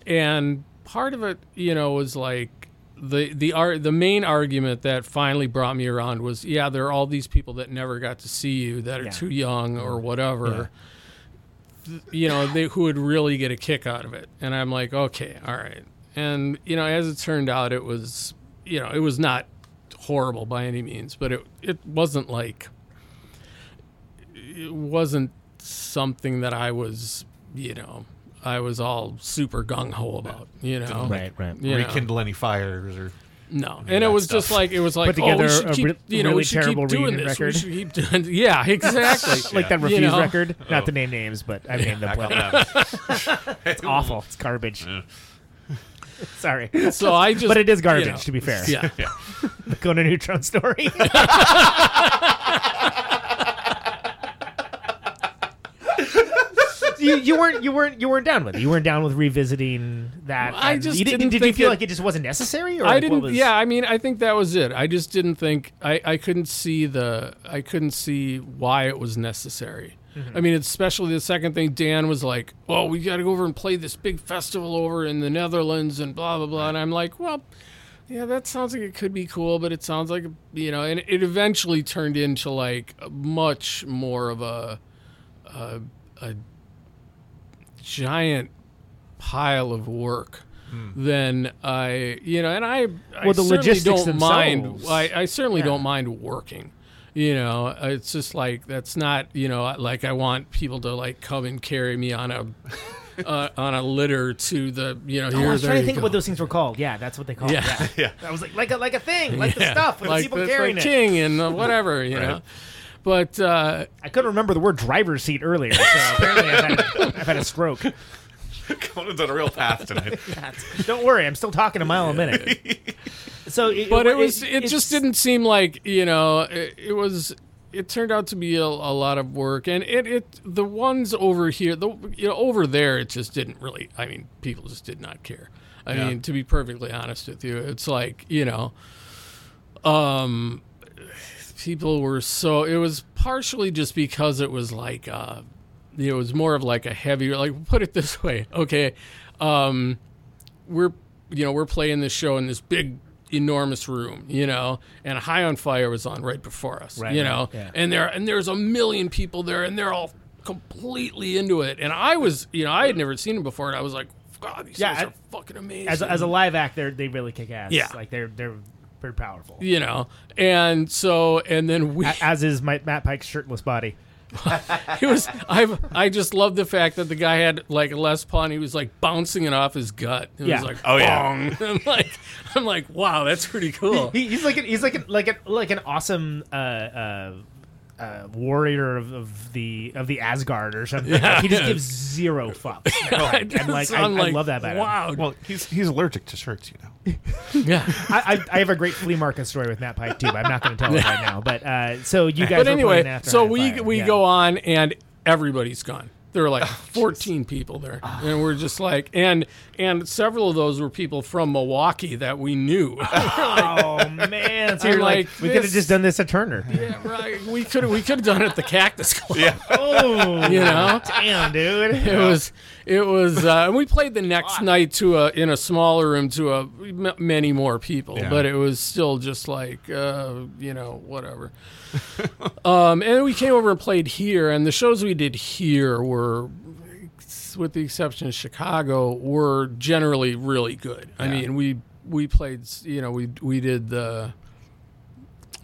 And part of it, you know, was like the the ar- the main argument that finally brought me around was yeah there are all these people that never got to see you that are Yeah. too young or whatever th- you know they who would really get a kick out of it. And i'm like okay all right. And you know as it turned out it was you know it was not horrible by any means but it it wasn't like it wasn't something that i was you know i was all super gung-ho about you know Right, right. You know? Rekindle any fires or No, and it of that was just like it was like Put oh, we together should a keep, re- you know, really we should terrible keep doing this. record. We should keep doing, yeah, exactly. like that You refuse know? record. Oh. Not Oh. to name names, but I named them well. It's awful. It's garbage. Sorry. So I just, but it is garbage, you know, to be fair. Yeah, The Conan Neutron story. You, you weren't you weren't you weren't down with it. You weren't down with revisiting that. I and just you didn't Did you feel it- like it just wasn't necessary? Or I like, didn't. was- Yeah, I mean, I think that was it. I just didn't think I, I couldn't see the I couldn't see why it was necessary. Mm-hmm. I mean, especially the second thing. Dan was like, "Well, we got to go over and play this big festival over in the Netherlands and blah blah blah." And I'm like, "Well." Yeah, that sounds like it could be cool, but it sounds like you know, and it eventually turned into like much more of a a, a giant pile of work than I, you know, and I, I. Well, the certainly logistics don't mind. I, I certainly Yeah. don't mind working. You know, it's just like that's not, you know, like I want people to like come and carry me on a uh, on a litter to the, you know, Oh, here. I was trying to think go. of what those things were called. Yeah, that's what they call Yeah. it. Yeah. Yeah. I was like, like a like a thing, like the stuff with like people the, carrying like it. king and whatever, you know. But uh, I couldn't remember the word driver's seat earlier, so apparently I've had, I've had a stroke. Conan's on a real path tonight. Don't worry, I'm still talking a mile a minute. So, it, but it was it, it's- just didn't seem like you know it, it was it turned out to be a, a lot of work and it, it the ones over here the you know over there it just didn't really i mean people just did not care i Yeah. mean to be perfectly honest with you it's like you know um people were so it was partially just because it was like uh it was more of like a heavier like put it this way okay um we're you know we're playing this show in this big enormous room you know and high on fire was on right before us Right, you know yeah. and there and there's a million people there and they're all completely into it and i was you know i had never seen them before and i was like god these Yeah, guys I- are fucking amazing as as a live act, they they really kick ass. Yeah. like they're they're very powerful. you know and so and then we As is my, Matt Pike's shirtless body. it was I I just love the fact that the guy had like a Les Paul and he was like bouncing it off his gut. It Yeah. was like Oh, yeah. I'm like I'm like wow that's pretty cool. He, he's like an, he's like an, like an, like an awesome uh, uh, uh, warrior of, of the of the Asgard or something. Like, he just gives zero fucks. and like, I, I'm I love that about him. wow. Well, he's he's allergic to shirts, you know. yeah. I, I, I have a great flea market story with Matt Pike too, but I'm not going to tell it right now. But uh, so you guys, But were anyway, after so we we Yeah. go on and everybody's gone. There were like Oh, 14 people there, and we're just like, and and several of those were people from Milwaukee that we knew. Oh man! So you're like, like, we could have just done this at Turner. yeah, right. We could we could have done it at the Cactus Club. Yeah. Oh, You know? damn, dude. It was, it was, uh, and we played the next night to a in a smaller room to a m- many more people, Yeah. but it was still just like, uh, you know, whatever. um, and we came over and played here, and the shows we did here were, with the exception of Chicago, were generally really good. I mean, we we played, you know, we we did the.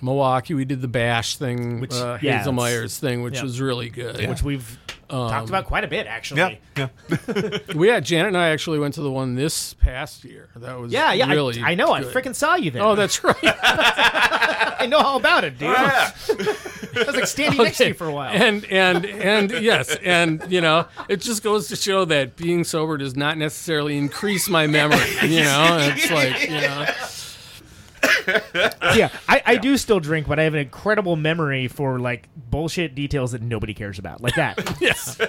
Milwaukee, we did the Bash thing, Which- uh, yeah, Hazel it's- Meyer's thing, which yeah. was really good. Which we've Um, talked about quite a bit, actually. Yeah. Yeah. We had Janet and I actually went to the one this past year. That was Yeah, yeah. really. I, I know. good. I freaking saw you there. Oh, that's right. I know all about it, dude. I was like standing next to you for a while. And and and yes, and you know, it just goes to show that being sober does not necessarily increase my memory. You know, it's like you know, yeah, I, I do still drink, but I have an incredible memory for like bullshit details that nobody cares about, like that. yes.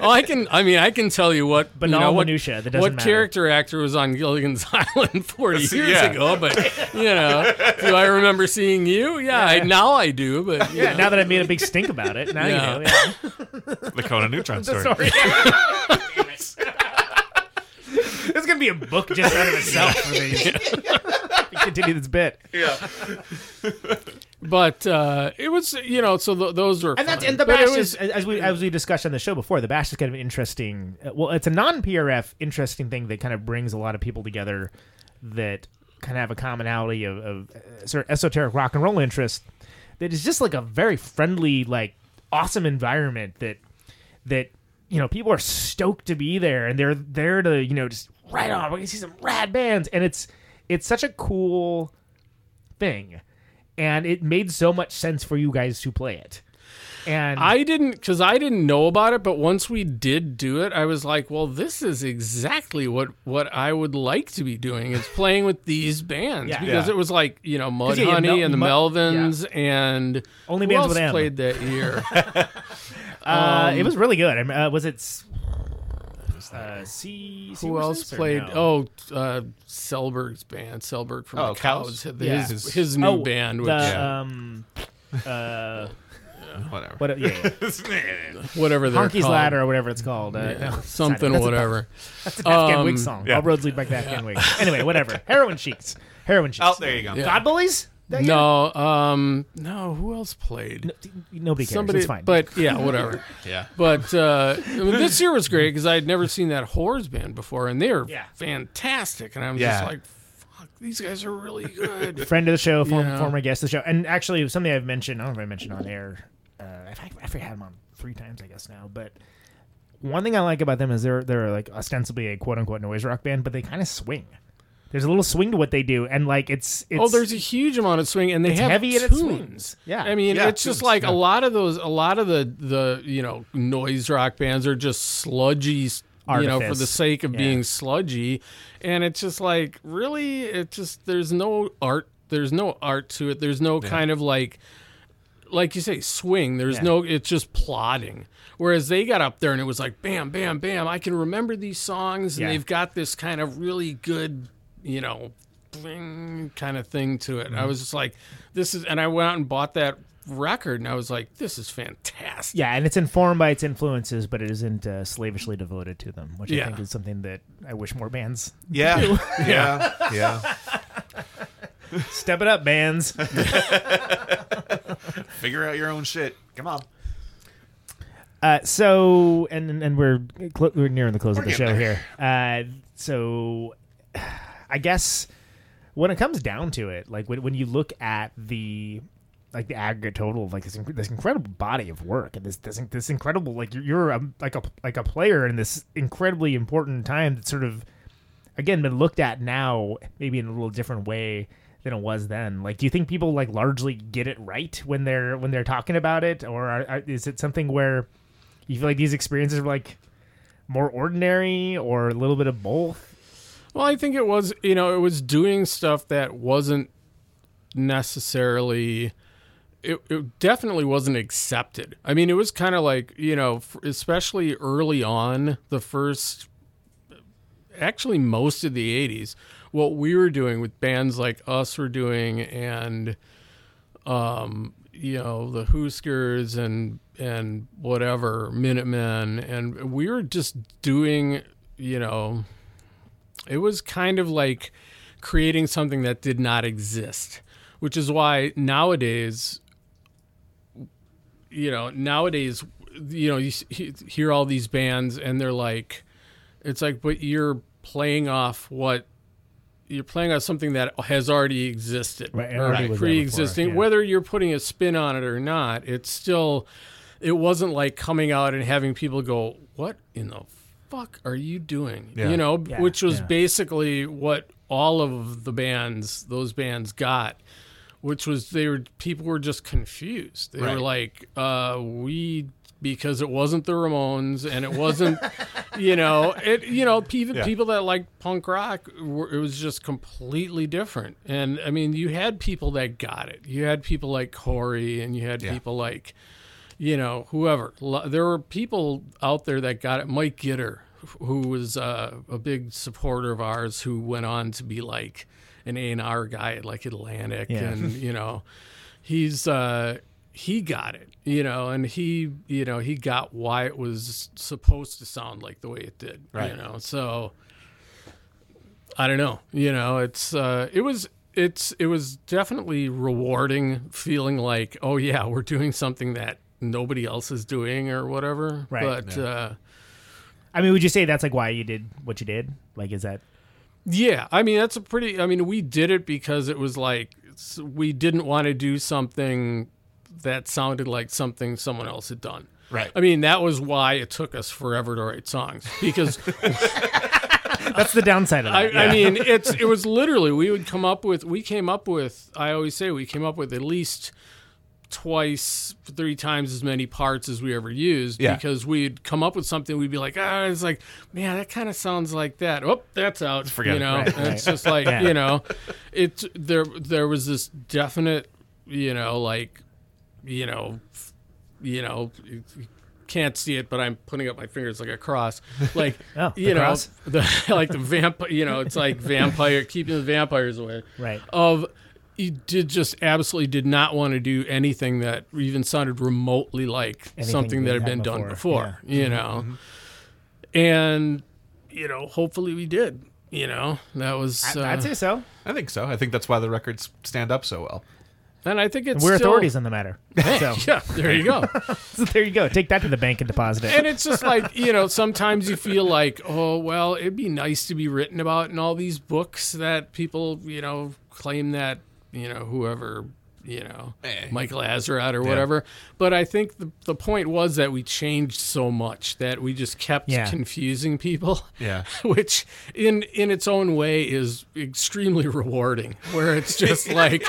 Oh, I can. I mean, I can tell you what Banal you know, what, minutia that doesn't what matter. character actor was on Gilligan's Island forty years Yeah. ago, but you know, do I remember seeing you? Yeah, I, now I do. But Yeah, know. now that I made a big stink about it, now Yeah. you know. Yeah. The Conan Neutron story. Sorry. Damn it. This is gonna be a book just out of itself for these. continue this bit. Yeah. but uh, it was you know so th- those were And that's fun. and the But it bash was- is as we as we discussed on the show before. The bash is kind of an interesting. uh, Well, it's a non PRF interesting thing that kind of brings a lot of people together that kind of have a commonality of, of uh, sort of esoteric rock and roll interest. That is just like a very friendly, like awesome environment that that you know people are stoked to be there and they're there to you know just right on. We're gonna see some rad bands, and it's it's such a cool thing, and it made so much sense for you guys to play it. And I didn't because I didn't know about it, but once we did do it, I was like, "Well, this is exactly what what I would like to be doing is playing with these bands Yeah. because Yeah. it was like you know Mud yeah, yeah, Honey Mel- and the Mel- Melvins and Only who bands else with M. played that year. uh, it was really good. I mean, uh, was it? Uh, C. Who else played? no? Oh, uh, Selberg's band, Selberg from Oh, the Cows. Cows? His Yeah. his new Oh, band, which the, Yeah. um, uh, Whatever. what? Yeah, yeah. whatever they're Honky's called. Ladder or whatever it's called. Uh, Yeah, no, something, that's a- whatever. That's an Afghan Um, Whig song. yeah. All roads lead back to Afghan Whig. Anyway, whatever. Heroine Sheiks. Heroine Sheiks. Oh, there you go. Yeah. God Bullies? That? No, um, no. Who else played? No, nobody cares. Somebody, it's fine. but yeah, whatever. Yeah. But uh, I mean, this year was great because I had never seen that Whores band before, and they were Yeah. fantastic. And I was Yeah. just like, "Fuck, these guys are really good." friend of the show, form, Yeah. former guest of the show, and actually something I've mentioned. I don't know if I mentioned on air. Uh, I've, I've had him on three times, I guess now. But one thing I like about them is they're they're like ostensibly a quote unquote noise rock band, but they kind of swing. There's a little swing to what they do, and like it's, it's oh, there's a huge amount of swing, and they It's have heavy and it tunes. swings. Yeah. I mean, Yeah, it's just like yeah. a lot of those. A lot of the the you know noise rock bands are just sludgy. You know, for the sake of Yeah. being sludgy, and it's just like really, it just there's no art. There's no art to it. There's no kind of like like you say, swing. There's Yeah. no, it's just plodding. Whereas they got up there and it was like, bam, bam, bam. I can remember these songs, and Yeah. they've got this kind of really good, you know, bling kind of thing to it. Mm-hmm. I was just like, this is, and I went out and bought that record, and I was like, this is fantastic. yeah, and it's informed by its influences, but it isn't uh, slavishly devoted to them, which I think is something that I wish more bands Yeah. Yeah. Yeah. step it up, bands. Figure out your own shit. Come on. Uh, so and and we're cl- we're nearing the close of the show there. here. Uh, so I guess when it comes down to it, like when when you look at the like the aggregate total of like this, inc- this incredible body of work and this this, this incredible like you're, you're a, like a like a player in this incredibly important time that's sort of again been looked at now maybe in a little different way than it was then. Like do you think people like largely get it right when they're when they're talking about it? Or are, are, is it something where you feel like these experiences are like more ordinary or a little bit of both Well, I think it was, you know, it was doing stuff that wasn't necessarily. It, it definitely wasn't accepted. I mean, it was kind of like, you know, especially early on, the first, actually, most of the 80s, what we were doing with bands like us were doing and, um, you know, the Huskers and, and whatever, Minutemen. And we were just doing, you know, it was kind of like creating something that did not exist, which is why nowadays, you know, nowadays, you know, you hear all these bands and they're like, it's like, but you're playing off what you're playing on something that has already existed, Right, already there pre-existing. before, yeah. Whether you're putting a spin on it or not, it's still. It wasn't like coming out and having people go, "What in the fuck are you doing?" Yeah. You know, Yeah, which was yeah. basically what all of the bands, those bands, got. Which was they were people were just confused. They Right. were like, uh, "We." Because it wasn't the Ramones, and it wasn't, you know, it, you know, even Yeah. people that like punk rock, were, it was just completely different. And I mean, you had people that got it. You had people like Corey, and you had Yeah. people like, you know, whoever. There were people out there that got it. Mike Gitter, who was uh, a big supporter of ours, who went on to be like an A and R guy at like Atlantic, Yeah. and you know, he's uh, he got it, you know, and he, you know, he got why it was supposed to sound like the way it did, Right. you know. So I don't know, you know, it's uh, it was it's it was definitely rewarding feeling like oh yeah we're doing something that nobody else is doing or whatever Right. but uh I mean, would you say that's like why you did what you did? Like, is that yeah i mean that's a pretty i mean we did it because it was like we didn't want to do something that sounded like something someone else had done Right. i mean that was why it took us forever to write songs because that's the downside of I, that? I mean, it's it was literally we would come up with we came up with I always say we came up with at least twice, three times as many parts as we ever used Yeah. because we'd come up with something we'd be like, ah, it's like, man, that kind of sounds like that. Oh, that's out. Forget you it. know, Right, it's right. just like Yeah. you know, it's there. There was this definite, you know, like, you know, you know. Can't see it, but I'm putting up my fingers like a cross, like Oh, you know, cross? the like the vampire. You know, it's like vampire keeping the vampires away. Right. Of he did just absolutely did not want to do anything that even sounded remotely like Anything something that had had been done before, before. You know, and you know, hopefully we did. You know, that was. I, uh, I'd say so. I think so. I think that's why the records stand up so well. and I think it's We're still- authorities on the matter. So, Yeah, there you go. so there you go. Take that to the bank and deposit it. and it's just like you know sometimes you feel like oh well it'd be nice to be written about in all these books that people you know claim that you know whoever you know Eh. michael azerrad or whatever but i think the, the point was that we changed so much that we just kept Yeah. confusing people Yeah. which in in its own way is extremely rewarding where it's just like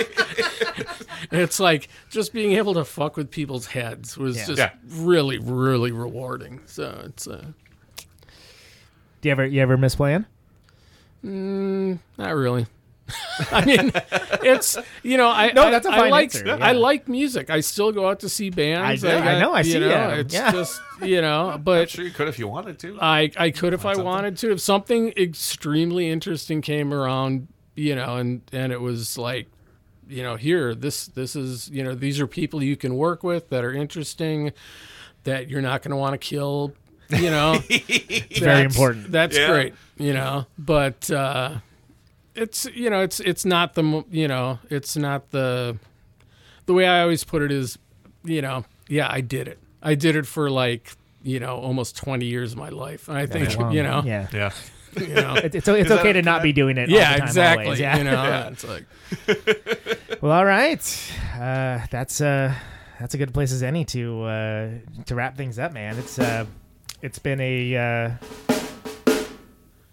it's like just being able to fuck with people's heads was Yeah. just Yeah. really really rewarding so it's uh Do you ever you ever miss playing? not really I mean, it's you know I No, that's a I fine like answer, yeah. I like music. I still go out to see bands. I do. I know, I you see know, ya. It's Yeah. just you know, I'm but sure you could if you wanted to. I I could if I wanted to. If something extremely interesting came around, you know, and and it was like, you know, here this this is you know these are people you can work with that are interesting, that you're not going to want to kill. You know, Very important. That's Yeah. great. You know, but uh, it's you know it's it's not the you know it's not the the way I always put it is, you know, yeah, I did it. I did it for like you know almost 20 years of my life, and I think Long. you know, Yeah. yeah. you know, It, it's it's okay a- to not be doing it. all yeah, the time, exactly. always, Yeah. You know, it's like Well, all right. Uh, that's uh, that's a good place as any to uh, to wrap things up, man. It's uh, it's been a uh,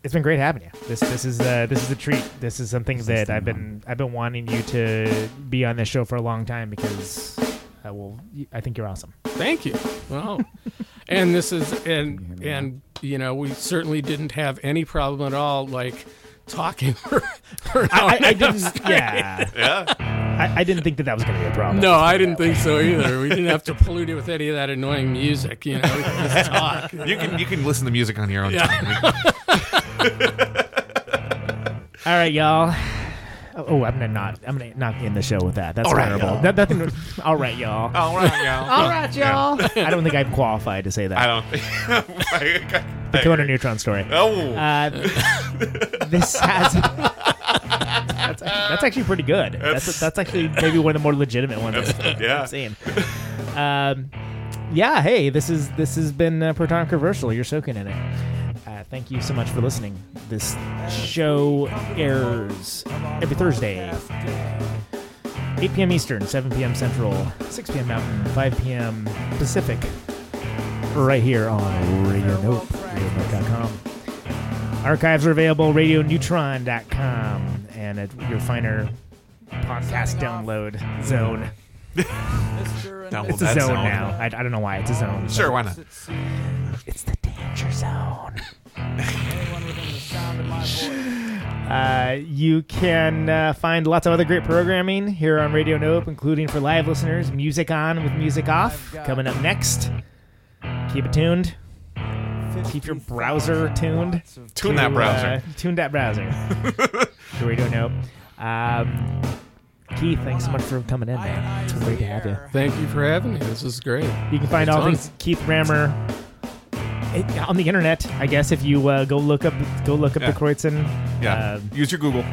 it's been great having you. This this is uh, this is a treat. This is something that I've been I've been wanting you to be on this show for a long time because I well, y- I think you're awesome. Thank you. Well, and this is and and you know we certainly didn't have any problem at all like talking. For, for an hour I, and I a half didn't. Yeah, Yeah. I, I didn't think that that was going to be a problem. No, I didn't think so either. We didn't have to pollute it with any of that annoying music. You know, we could just talk. You can you can listen to music on your own Yeah. time. All right, y'all. Oh, I'm gonna not. I'm gonna not end the show with that. That's All right, terrible. y'all. No- nothing. All right, y'all. All right, y'all. All right, y'all. I don't think I'm qualified to say that. I don't think. the 200 neutron story. Oh. Uh, this has. that's, that's actually pretty good. That's that's actually maybe one of the more legitimate ones I've, yeah. I've seen. Um, yeah. Hey, this is this has been uh, Protonic Reversal. You're soaking in it. Thank you so much for listening. This show airs every Thursday, 8 p.m. Eastern, 7 p.m. Central, 6 p.m. Mountain, 5 p.m. Pacific, right here on Radio Nope, radionope.com. Archives are available radioneutron.com and at your finer podcast download zone. It's a zone now. I, I don't know why it's a zone. Sure, why not? It's the danger zone. Uh, you can uh, find lots of other great programming here on Radio Nope, including for live listeners, Music On with Music Off coming up next. Keep it tuned. Keep your browser tuned. Tune to, that browser. Uh, tune that browser. to Radio Nope. Um, Keith, thanks so much for coming in, man. It's great to have you. Thank you for having me. This is great. You can find It's all on. things Keith Brammer eh, on the internet. I guess if you uh, go look up go look up Yeah. the Kreuzen. Yeah. Um, Use your Google.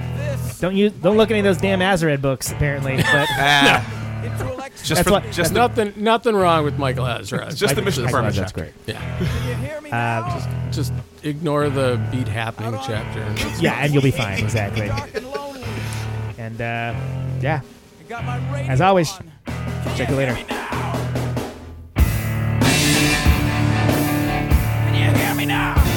Don't use don't look at any of those damn Azerrad books apparently. But Ah, just for, what- just the, nothing, nothing wrong with Michael Azerrad. just the mission Michael department Azerrad's chapter. great. Yeah, Uh, just, just ignore the beat happening chapter. And it's- yeah, and you'll be fine. Exactly. And uh, yeah, as always, check you later. That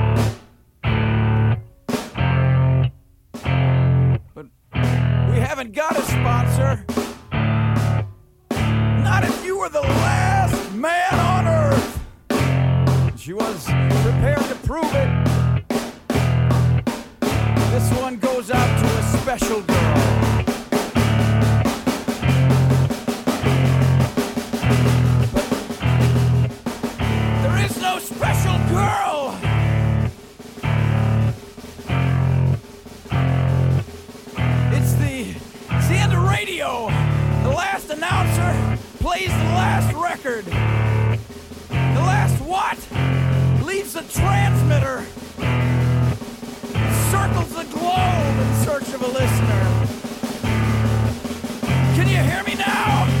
Special girl. It's the it's the end of radio. The last announcer plays the last record. The last what? Leaves the transmitter circles the globe in search of a listener. Can you hear me now?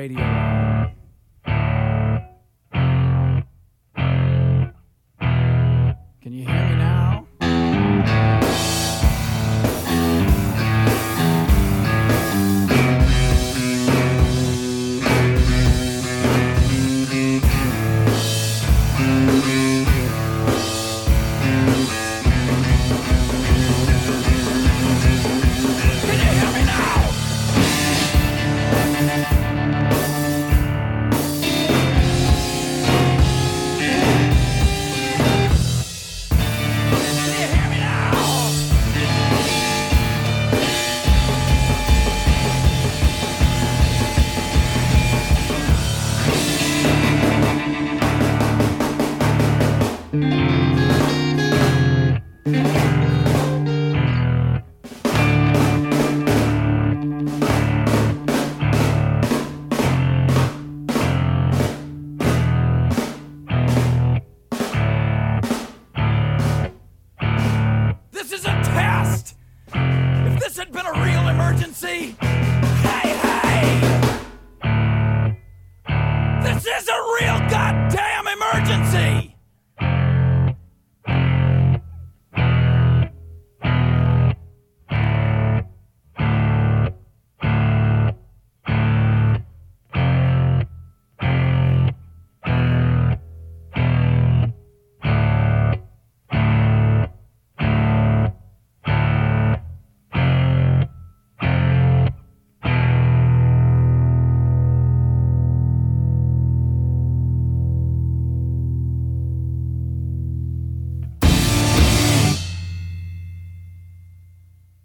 Radio